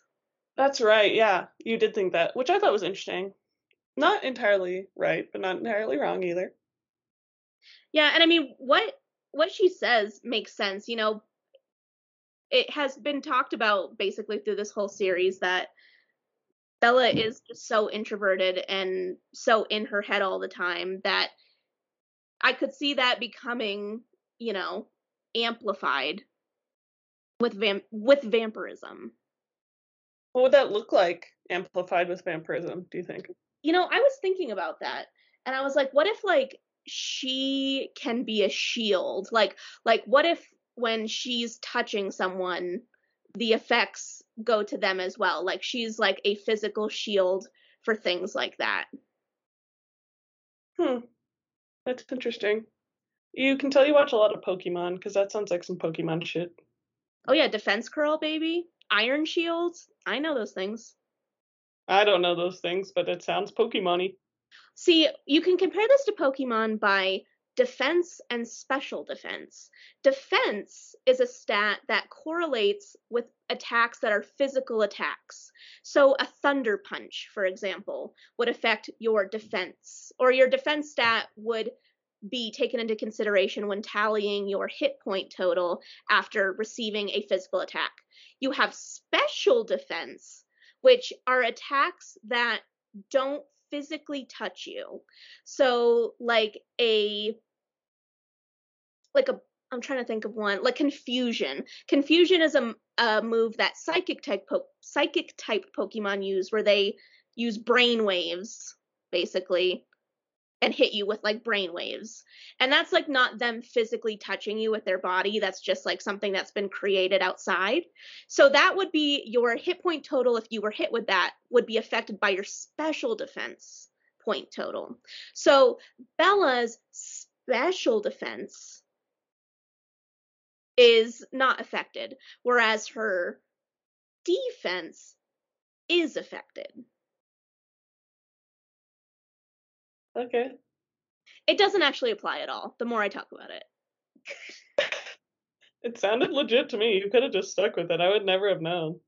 That's right. Yeah, you did think that, which I thought was interesting. Not entirely right, but not entirely wrong either. Yeah, and I mean what what she says makes sense. You know, it has been talked about basically through this whole series that Bella is just so introverted and so in her head all the time that I could see that becoming, you know, amplified with vamp with vampirism. What would that look like amplified with vampirism, do you think? You know, I was thinking about that and I was like, what if like she can be a shield? Like like what if when she's touching someone, the effects go to them as well. Like she's like a physical shield for things like that. Hmm. That's interesting. You can tell you watch a lot of Pokemon because that sounds like some Pokemon shit. Oh yeah, defense curl baby, iron shields. I know those things. I don't know those things, but it sounds Pokemon-y. See, you can compare this to Pokemon by defense and special defense. Defense is a stat that correlates with attacks that are physical attacks. So, a thunder punch, for example, would affect your defense, or your defense stat would be taken into consideration when tallying your hit point total after receiving a physical attack. You have special defense, which are attacks that don't physically touch you. So like a like a I'm trying to think of one like confusion. Confusion is a, a move that psychic type po- psychic type Pokemon use where they use brain waves basically and hit you with like brain waves. And that's like not them physically touching you with their body. That's just like something that's been created outside. So that would be your hit point total if you were hit with that would be affected by your special defense point total. So Bella's special defense is not affected, whereas her defense is affected. Okay. It doesn't actually apply at all, the more I talk about it. it sounded legit to me. You could have just stuck with it. I would never have known.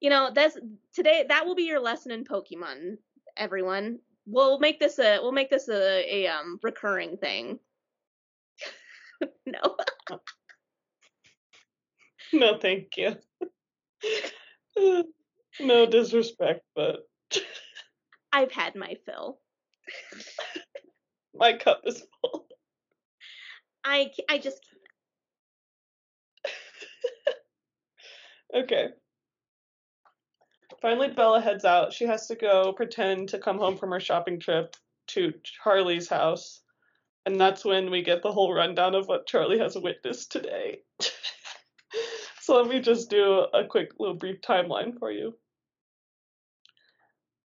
You know, that's today that will be your lesson in Pokemon, everyone. We'll make this a we'll make this a, a um recurring thing. no. no, thank you. no disrespect, but I've had my fill. my cup is full. I I just okay. Finally, Bella heads out. She has to go pretend to come home from her shopping trip to Charlie's house. And that's when we get the whole rundown of what Charlie has witnessed today. so let me just do a quick little brief timeline for you.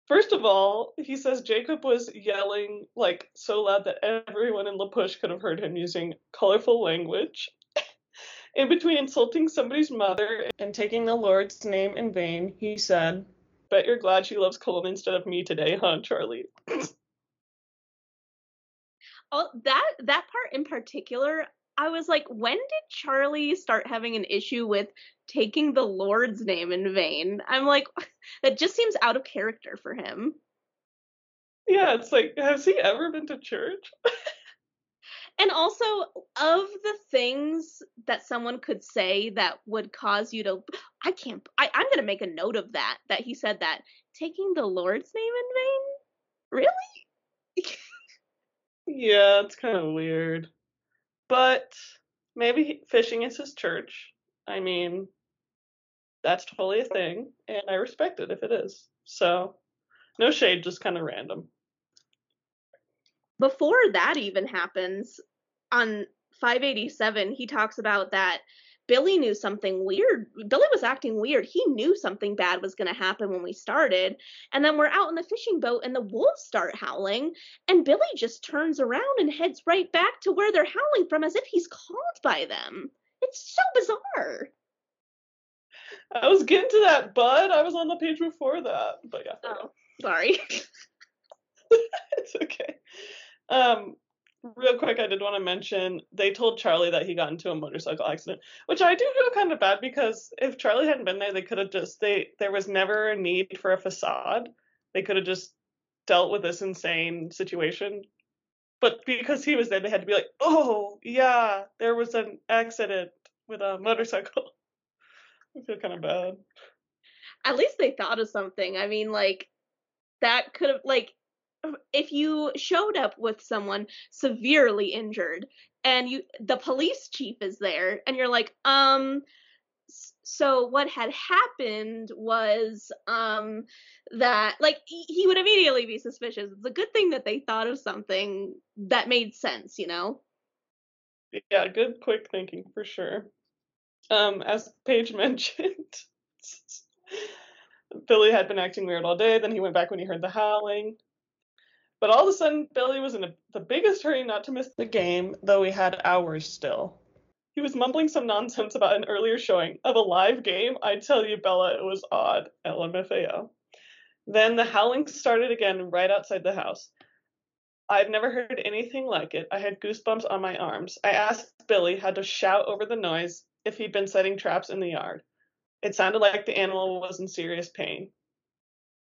First of all, he says Jacob was yelling like so loud that everyone in La Push could have heard him using colorful language. in between insulting somebody's mother and taking the Lord's name in vain, he said, Bet you're glad she loves Colin instead of me today, huh, Charlie? oh, that that part in particular, I was like, when did Charlie start having an issue with taking the Lord's name in vain? I'm like, that just seems out of character for him. Yeah, it's like, has he ever been to church? and also, of the things that someone could say that would cause you to, I can't, I, I'm going to make a note of that, that he said that. Taking the Lord's name in vain? Really? yeah, it's kind of weird. But maybe fishing is his church. I mean, that's totally a thing, and I respect it if it is. So, no shade, just kind of random. Before that even happens, on 587, he talks about that Billy knew something weird. Billy was acting weird. He knew something bad was going to happen when we started. And then we're out in the fishing boat and the wolves start howling. And Billy just turns around and heads right back to where they're howling from as if he's called by them. It's so bizarre. I was getting to that, bud. I was on the page before that. But yeah. Oh, sorry. it's okay. Um, real quick, I did want to mention they told Charlie that he got into a motorcycle accident, which I do feel kind of bad because if Charlie hadn't been there, they could have just they there was never a need for a facade. They could have just dealt with this insane situation. But because he was there, they had to be like, "Oh, yeah, there was an accident with a motorcycle." I feel kind of bad. At least they thought of something. I mean, like that could have like if you showed up with someone severely injured and you the police chief is there and you're like um so what had happened was um that like he would immediately be suspicious. It's a good thing that they thought of something that made sense you know? Yeah good quick thinking for sure. Um as paige mentioned billy had been acting weird all day then he went back when he heard the howling but all of a sudden, Billy was in a, the biggest hurry not to miss the game, though he had hours still. He was mumbling some nonsense about an earlier showing of a live game. I tell you, Bella, it was odd. LMFAO. Then the howling started again right outside the house. I've never heard anything like it. I had goosebumps on my arms. I asked Billy how to shout over the noise if he'd been setting traps in the yard. It sounded like the animal was in serious pain.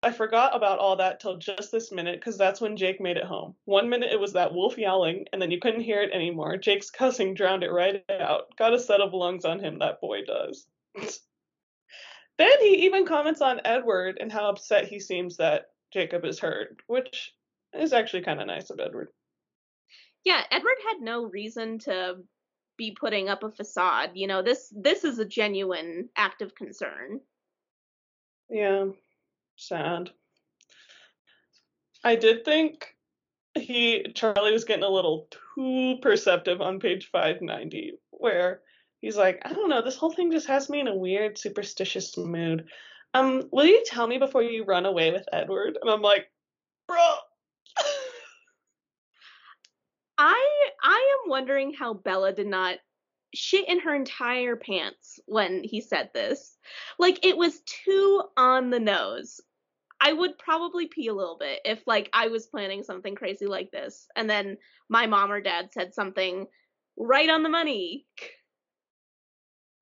I forgot about all that till just this minute because that's when Jake made it home. One minute it was that wolf yowling, and then you couldn't hear it anymore. Jake's cussing drowned it right out. Got a set of lungs on him, that boy does. then he even comments on Edward and how upset he seems that Jacob is hurt, which is actually kind of nice of Edward. Yeah, Edward had no reason to be putting up a facade. You know, this this is a genuine act of concern. Yeah sad. I did think he Charlie was getting a little too perceptive on page 590 where he's like, I don't know, this whole thing just has me in a weird superstitious mood. Um, will you tell me before you run away with Edward? And I'm like, bro. I I am wondering how Bella did not shit in her entire pants when he said this. Like it was too on the nose. I would probably pee a little bit if like I was planning something crazy like this and then my mom or dad said something right on the money.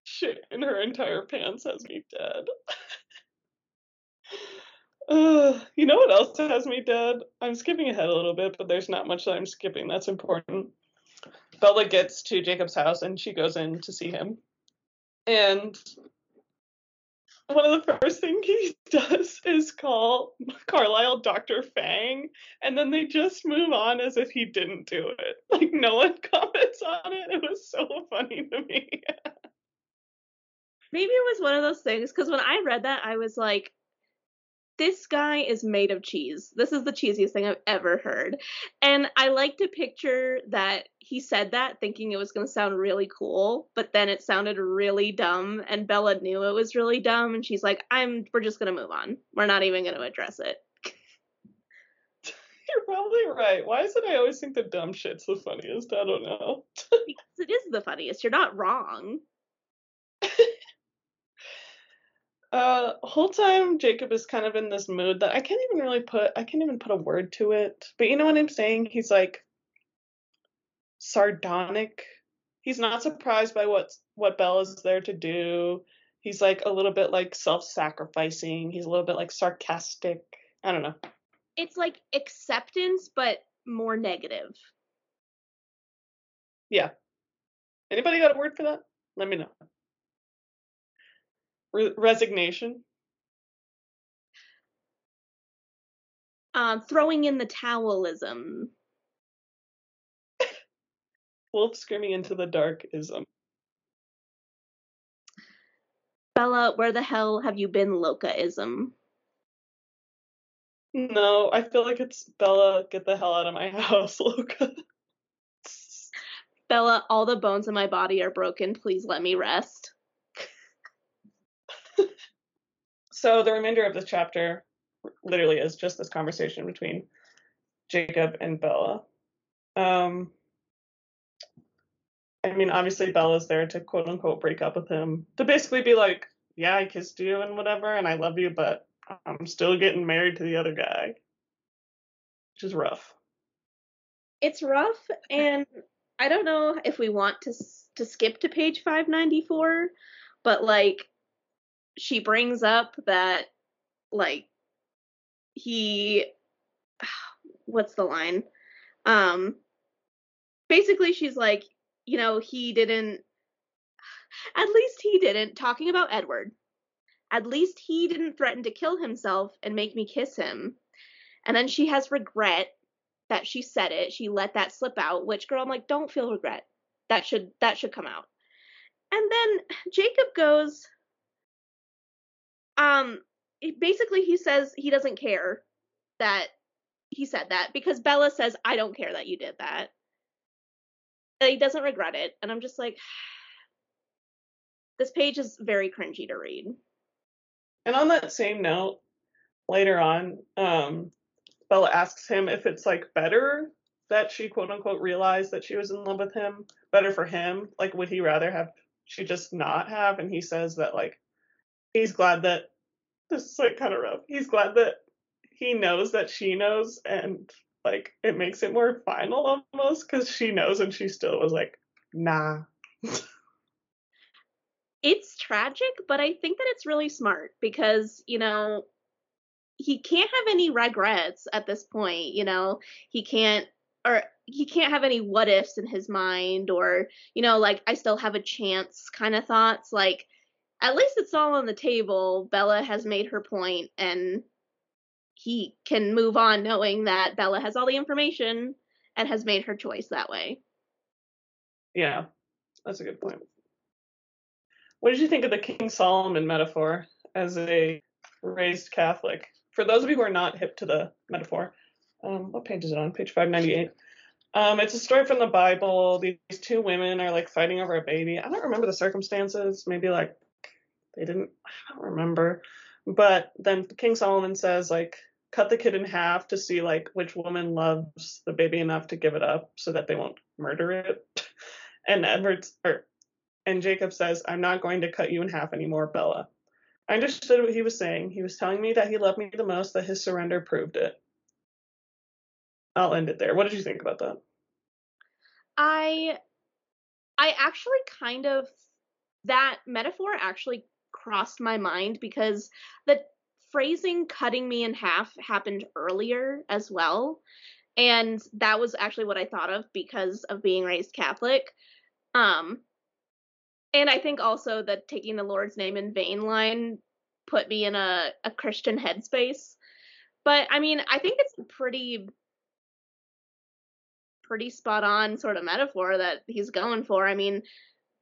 Shit in her entire pants has me dead. uh, you know what else has me dead? I'm skipping ahead a little bit, but there's not much that I'm skipping that's important. Bella gets to Jacob's house and she goes in to see him. And one of the first things he does is call Carlisle Dr. Fang, and then they just move on as if he didn't do it. Like no one comments on it. It was so funny to me. Maybe it was one of those things because when I read that, I was like, this guy is made of cheese. This is the cheesiest thing I've ever heard. And I like to picture that he said that thinking it was going to sound really cool, but then it sounded really dumb and Bella knew it was really dumb and she's like, "I'm we're just going to move on. We're not even going to address it." You're probably right. Why is it I always think the dumb shit's the funniest? I don't know. because it is the funniest. You're not wrong. Uh whole time Jacob is kind of in this mood that I can't even really put I can't even put a word to it. But you know what I'm saying? He's like sardonic. He's not surprised by what what bell is there to do. He's like a little bit like self-sacrificing. He's a little bit like sarcastic. I don't know. It's like acceptance but more negative. Yeah. Anybody got a word for that? Let me know. Re- resignation. Um, throwing in the towelism. Wolf screaming into the dark ism. Bella, where the hell have you been, Locaism? No, I feel like it's Bella, get the hell out of my house, Loca. Bella, all the bones in my body are broken. Please let me rest. So the remainder of this chapter literally is just this conversation between Jacob and Bella. Um, I mean, obviously Bella's there to quote unquote break up with him, to basically be like, yeah, I kissed you and whatever, and I love you, but I'm still getting married to the other guy, which is rough. It's rough, and I don't know if we want to to skip to page 594, but like she brings up that like he what's the line? Um basically she's like, you know, he didn't at least he didn't talking about Edward. At least he didn't threaten to kill himself and make me kiss him. And then she has regret that she said it. She let that slip out, which girl I'm like, don't feel regret. That should that should come out. And then Jacob goes um basically he says he doesn't care that he said that because Bella says I don't care that you did that. He doesn't regret it and I'm just like this page is very cringy to read. And on that same note, later on, um, Bella asks him if it's like better that she quote unquote realized that she was in love with him, better for him. Like, would he rather have she just not have? And he says that like he's glad that this is like kind of rough. He's glad that he knows that she knows, and like it makes it more final almost because she knows and she still was like, nah. it's tragic, but I think that it's really smart because, you know, he can't have any regrets at this point, you know. He can't or he can't have any what ifs in his mind or, you know, like I still have a chance kind of thoughts. Like at least it's all on the table. Bella has made her point and he can move on knowing that Bella has all the information and has made her choice that way. Yeah. That's a good point. What did you think of the King Solomon metaphor as a raised Catholic? For those of you who are not hip to the metaphor, um, what page is it on? Page 598. Um, it's a story from the Bible. These two women are like fighting over a baby. I don't remember the circumstances. Maybe like they didn't, I don't remember. But then King Solomon says, like, cut the kid in half to see like which woman loves the baby enough to give it up so that they won't murder it. and Edwards or and Jacob says, I'm not going to cut you in half anymore, Bella. I understood what he was saying. He was telling me that he loved me the most, that his surrender proved it. I'll end it there. What did you think about that? I I actually kind of that metaphor actually crossed my mind because the phrasing cutting me in half happened earlier as well. And that was actually what I thought of because of being raised Catholic. Um and I think also that taking the Lord's name in vain line put me in a, a Christian headspace. But I mean, I think it's a pretty pretty spot on sort of metaphor that he's going for. I mean,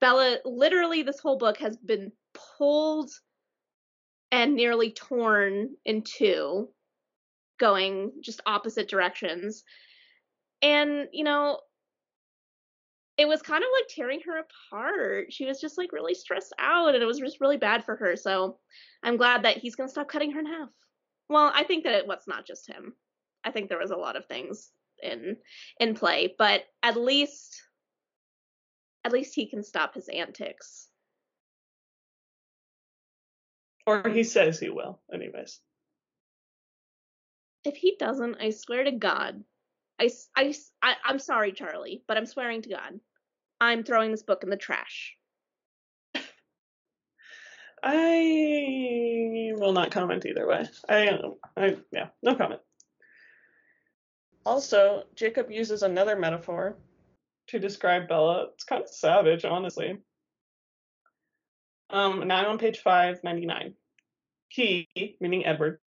Bella literally this whole book has been pulled and nearly torn in two, going just opposite directions. And, you know, it was kind of like tearing her apart. She was just like really stressed out and it was just really bad for her. So I'm glad that he's going to stop cutting her in half. Well, I think that it was not just him. I think there was a lot of things in in play, but at least at least he can stop his antics. Or he says he will, anyways. If he doesn't, I swear to God, I, I, I, I'm sorry, Charlie, but I'm swearing to God. I'm throwing this book in the trash. I will not comment either way. I, I, yeah, no comment. Also, Jacob uses another metaphor to describe Bella. It's kind of savage, honestly. Um, now I'm on page 599. He, meaning Edward,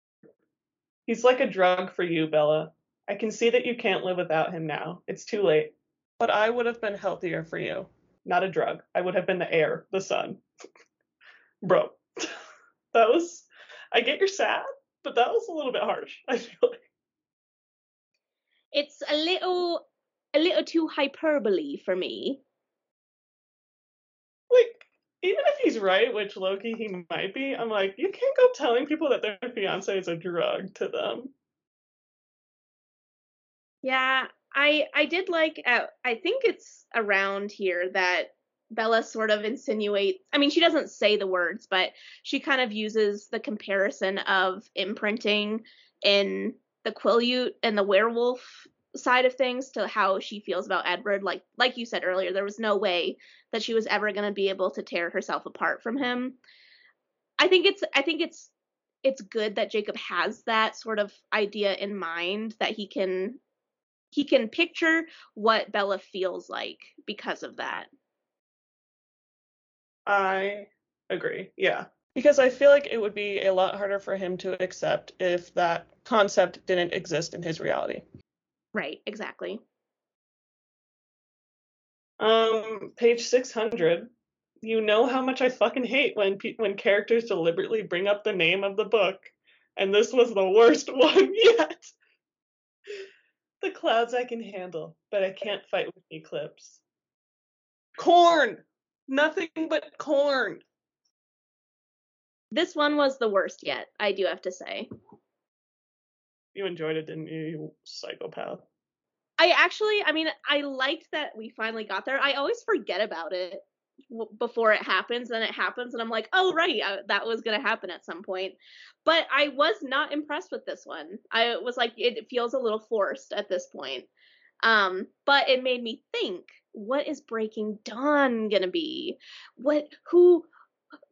he's like a drug for you, Bella. I can see that you can't live without him now. It's too late. But I would have been healthier for you. Not a drug. I would have been the air, the sun. Bro, that was. I get you're sad, but that was a little bit harsh. I feel like it's a little, a little too hyperbole for me. Like, even if he's right, which Loki he might be, I'm like, you can't go telling people that their fiance is a drug to them. Yeah, I I did like uh, I think it's around here that Bella sort of insinuates I mean she doesn't say the words but she kind of uses the comparison of imprinting in the Quileute and the werewolf side of things to how she feels about Edward. Like like you said earlier, there was no way that she was ever going to be able to tear herself apart from him. I think it's I think it's it's good that Jacob has that sort of idea in mind that he can he can picture what Bella feels like because of that. I agree. Yeah. Because I feel like it would be a lot harder for him to accept if that concept didn't exist in his reality. Right, exactly. Um, page 600. You know how much I fucking hate when pe- when characters deliberately bring up the name of the book, and this was the worst one yet. the clouds I can handle, but I can't fight with eclipse. Corn! Nothing but corn. This one was the worst yet, I do have to say. You enjoyed it, didn't you, you psychopath? I actually, I mean, I liked that we finally got there. I always forget about it before it happens, and it happens, and I'm like, oh, right, I, that was going to happen at some point. But I was not impressed with this one. I was like, it feels a little forced at this point. Um, but it made me think, what is Breaking Dawn gonna be? What who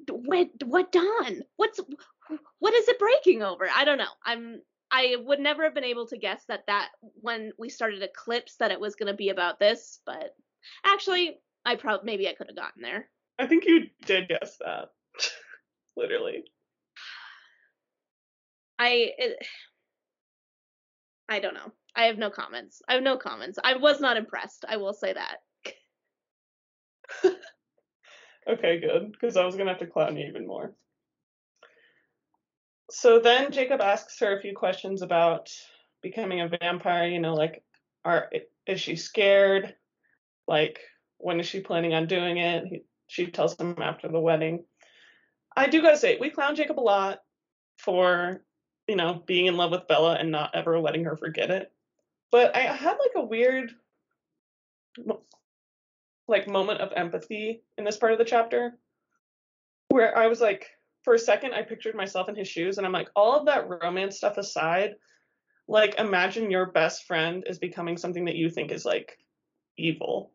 what what Dawn? What's what is it breaking over? I don't know. I'm I would never have been able to guess that that when we started Eclipse that it was gonna be about this, but actually I probably maybe I could have gotten there. I think you did guess that. Literally. I it, I don't know. I have no comments. I have no comments. I was not impressed. I will say that. okay, good, because I was gonna have to clown you even more. So then Jacob asks her a few questions about becoming a vampire. You know, like, are is she scared? Like, when is she planning on doing it? He, she tells him after the wedding. I do gotta say, we clown Jacob a lot for, you know, being in love with Bella and not ever letting her forget it. But I had like a weird like moment of empathy in this part of the chapter where I was like for a second I pictured myself in his shoes and I'm like all of that romance stuff aside like imagine your best friend is becoming something that you think is like evil.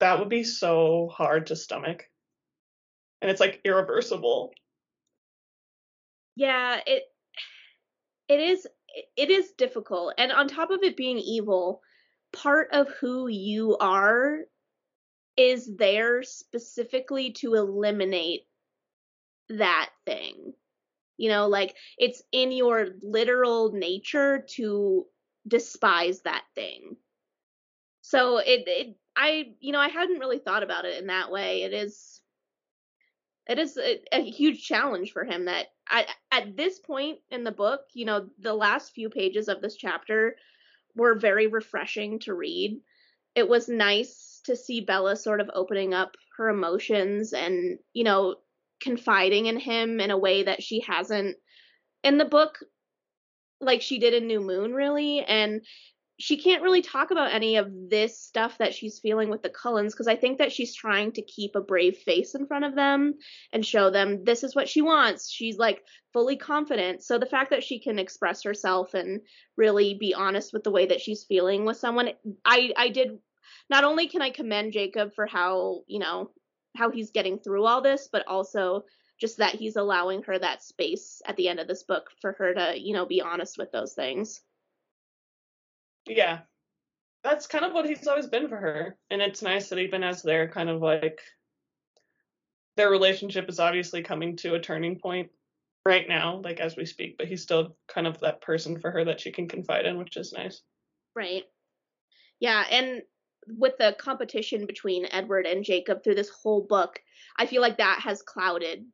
That would be so hard to stomach. And it's like irreversible. Yeah it it is it is difficult. And on top of it being evil part of who you are is there specifically to eliminate that thing. You know like it's in your literal nature to despise that thing. So it, it i you know i hadn't really thought about it in that way. It is it is a, a, huge challenge for him that I, at this point in the book, you know, the last few pages of this chapter were very refreshing to read. It was nice to see Bella sort of opening up her emotions and, you know, confiding in him in a way that she hasn't in the book like she did in New Moon really and she can't really talk about any of this stuff that she's feeling with the Cullens because I think that she's trying to keep a brave face in front of them and show them this is what she wants. She's like fully confident. So the fact that she can express herself and really be honest with the way that she's feeling with someone, I I did not only can I commend Jacob for how, you know, how he's getting through all this, but also just that he's allowing her that space at the end of this book for her to, you know, be honest with those things. Yeah. That's kind of what he's always been for her. And it's nice that even as they're kind of like their relationship is obviously coming to a turning point right now, like as we speak, but he's still kind of that person for her that she can confide in, which is nice. Right. Yeah, and with the competition between Edward and Jacob through this whole book, I feel like that has clouded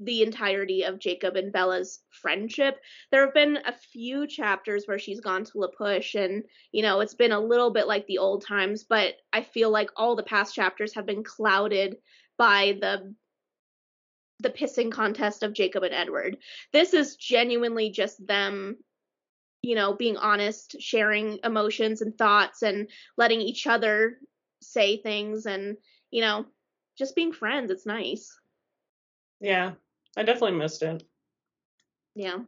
the entirety of Jacob and Bella's friendship. There have been a few chapters where she's gone to La Push and, you know, it's been a little bit like the old times, but I feel like all the past chapters have been clouded by the the pissing contest of Jacob and Edward. This is genuinely just them you know, being honest, sharing emotions and thoughts and letting each other say things and, you know, just being friends. It's nice. Yeah. I definitely missed it. Yeah.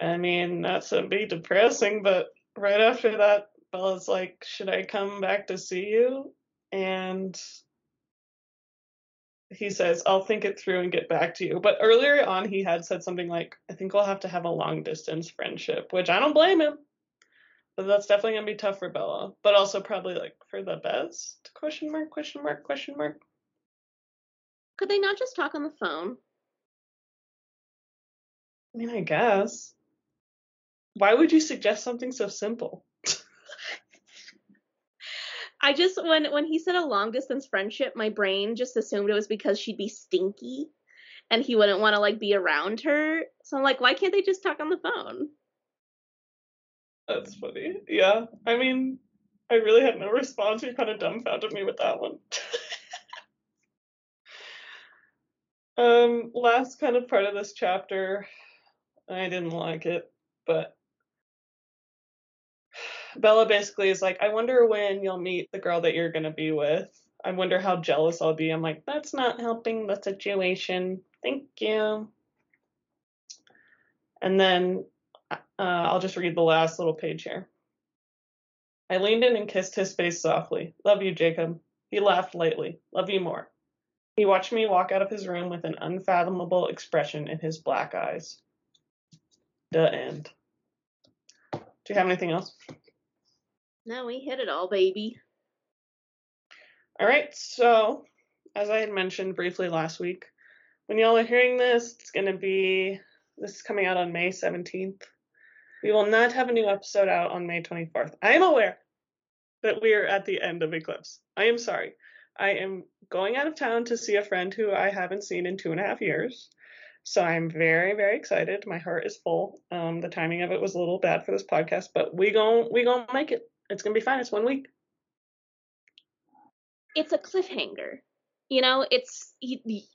I mean, not to be depressing, but right after that, Bella's like, Should I come back to see you? And he says, I'll think it through and get back to you. But earlier on, he had said something like, I think we'll have to have a long distance friendship, which I don't blame him. But that's definitely going to be tough for Bella, but also probably like for the best? Question mark, question mark, question mark. Could they not just talk on the phone? I mean, I guess. Why would you suggest something so simple? I just when when he said a long distance friendship, my brain just assumed it was because she'd be stinky and he wouldn't want to like be around her. So I'm like, why can't they just talk on the phone? That's funny. Yeah. I mean, I really had no response. You kind of dumbfounded me with that one. um, last kind of part of this chapter, I didn't like it, but Bella basically is like, I wonder when you'll meet the girl that you're gonna be with. I wonder how jealous I'll be. I'm like, that's not helping the situation. Thank you. And then uh, I'll just read the last little page here. I leaned in and kissed his face softly. Love you, Jacob. He laughed lightly. Love you more. He watched me walk out of his room with an unfathomable expression in his black eyes. The end. Do you have anything else? No, we hit it all, baby. All right, so as I had mentioned briefly last week, when y'all are hearing this, it's going to be this is coming out on May 17th. We will not have a new episode out on May 24th. I am aware that we are at the end of Eclipse. I am sorry. I am going out of town to see a friend who I haven't seen in two and a half years. So I'm very, very excited. My heart is full. Um, the timing of it was a little bad for this podcast, but we gon' we gonna make it. It's gonna be fine. It's one week. It's a cliffhanger. You know, it's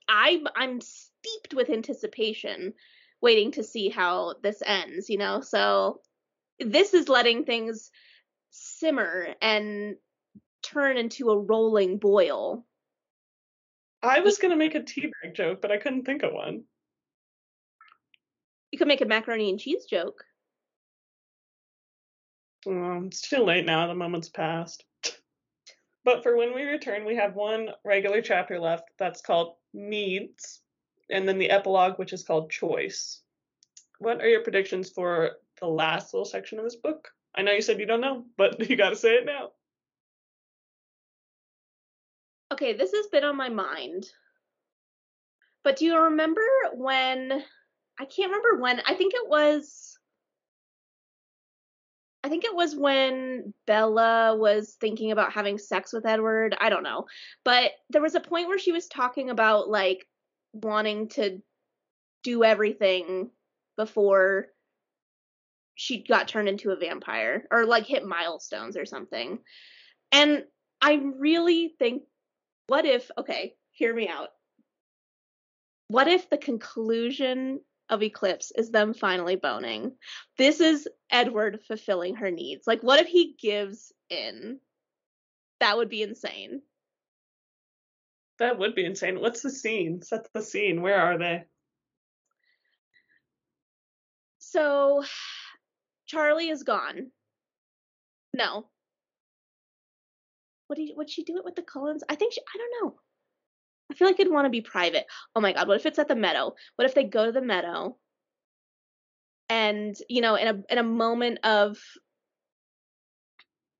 I'm I'm steeped with anticipation, waiting to see how this ends. You know, so this is letting things simmer and turn into a rolling boil. I was gonna make a tea bag joke, but I couldn't think of one. You could make a macaroni and cheese joke. Well, it's too late now. The moment's passed. But for when we return, we have one regular chapter left that's called Needs, and then the epilogue, which is called Choice. What are your predictions for the last little section of this book? I know you said you don't know, but you gotta say it now. Okay, this has been on my mind. But do you remember when I can't remember when I think it was I think it was when Bella was thinking about having sex with Edward. I don't know. But there was a point where she was talking about like wanting to do everything before she got turned into a vampire or like hit milestones or something. And I really think what if okay, hear me out. What if the conclusion of Eclipse is them finally boning. This is Edward fulfilling her needs. Like, what if he gives in? That would be insane. That would be insane. What's the scene? Set the scene. Where are they? So, Charlie is gone. No. What did would she do it with the Cullens? I think she, I don't know. I feel like I'd want to be private. Oh my god, what if it's at the meadow? What if they go to the meadow and, you know, in a in a moment of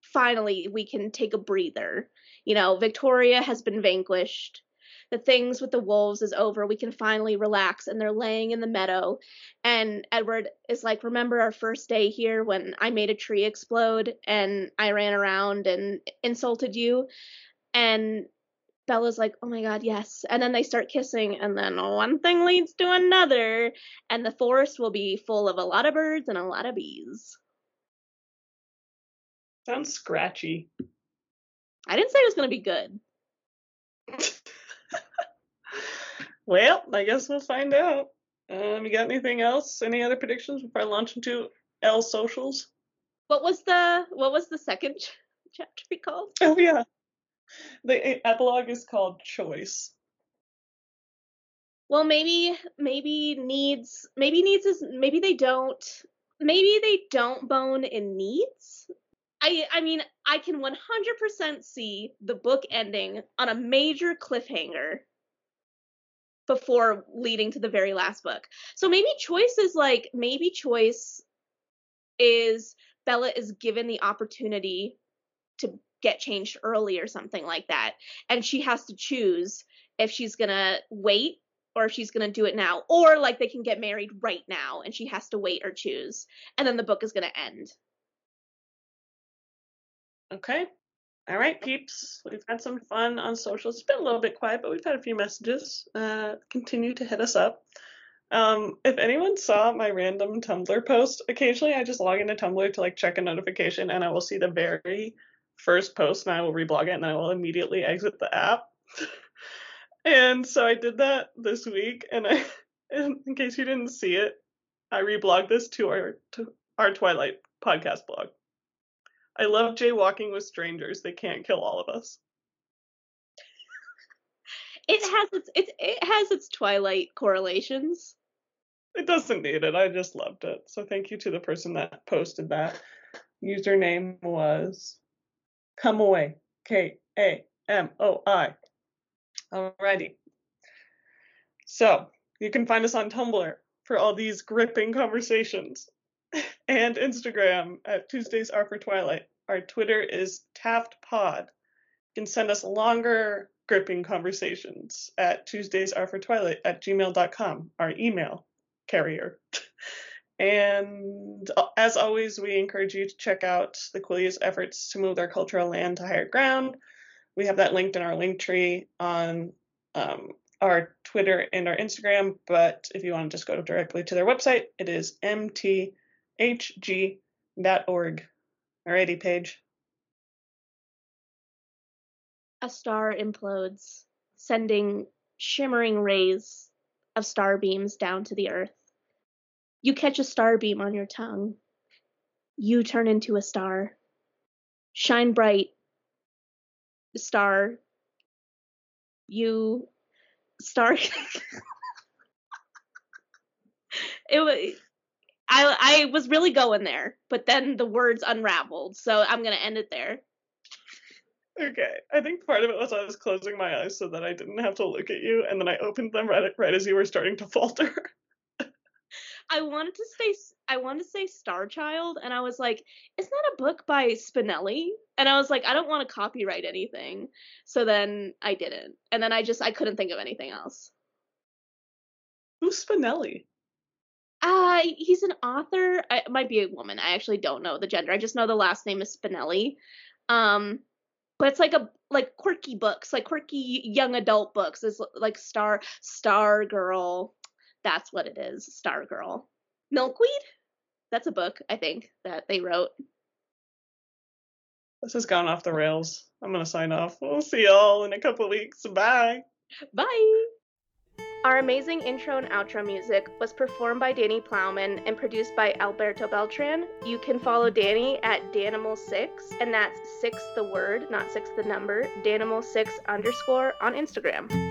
finally we can take a breather. You know, Victoria has been vanquished. The things with the wolves is over. We can finally relax and they're laying in the meadow and Edward is like, "Remember our first day here when I made a tree explode and I ran around and insulted you?" And Bella's like, oh my god, yes. And then they start kissing, and then one thing leads to another, and the forest will be full of a lot of birds and a lot of bees. Sounds scratchy. I didn't say it was going to be good. well, I guess we'll find out. Um, you got anything else? Any other predictions before I launch into L socials? What was the what was the second ch- chapter called? Oh yeah, the epilogue is called Choice. Well, maybe maybe needs maybe needs is maybe they don't maybe they don't bone in needs. I I mean, I can 100% see the book ending on a major cliffhanger before leading to the very last book. So maybe choice is like maybe choice is Bella is given the opportunity to get changed early or something like that and she has to choose if she's going to wait or if she's going to do it now or like they can get married right now and she has to wait or choose and then the book is going to end. Okay. All right, peeps. We've had some fun on social. It's been a little bit quiet, but we've had a few messages. Uh, continue to hit us up. Um, if anyone saw my random Tumblr post, occasionally I just log into Tumblr to like check a notification and I will see the very first post and I will reblog it and I will immediately exit the app. and so I did that this week and I in case you didn't see it, I reblogged this to our to our Twilight podcast blog. I love jaywalking with strangers. They can't kill all of us. It has its it, it has its Twilight correlations. It doesn't need it. I just loved it. So thank you to the person that posted that. Username was Come Away. K A M O I. Alrighty. So you can find us on Tumblr for all these gripping conversations and Instagram at Tuesdays Are for Twilight. Our Twitter is Taft Pod. You can send us longer gripping conversations at Tuesdays Are for Twilight at gmail.com, our email carrier. and uh, as always, we encourage you to check out the Quileute's efforts to move their cultural land to higher ground. We have that linked in our link tree on um, our Twitter and our Instagram, but if you want to just go directly to their website, it is mthg.org. Alrighty, Paige. A star implodes, sending shimmering rays of star beams down to the earth. You catch a star beam on your tongue. You turn into a star. Shine bright, star. You star. it was. I I was really going there, but then the words unraveled, so I'm gonna end it there. Okay, I think part of it was I was closing my eyes so that I didn't have to look at you, and then I opened them right right as you were starting to falter. I wanted to say I wanted to say Star Child, and I was like, "Isn't that a book by Spinelli?" And I was like, "I don't want to copyright anything," so then I didn't, and then I just I couldn't think of anything else. Who's Spinelli? Uh, he's an author. I, it might be a woman. I actually don't know the gender. I just know the last name is Spinelli. Um, but it's like a like quirky books, like quirky young adult books. It's like Star Star Girl. That's what it is. Star Girl. Milkweed. That's a book I think that they wrote. This has gone off the rails. I'm gonna sign off. We'll see y'all in a couple weeks. Bye. Bye. Our amazing intro and outro music was performed by Danny Plowman and produced by Alberto Beltran. You can follow Danny at Danimal6, and that's six the word, not six the number, Danimal6 underscore on Instagram.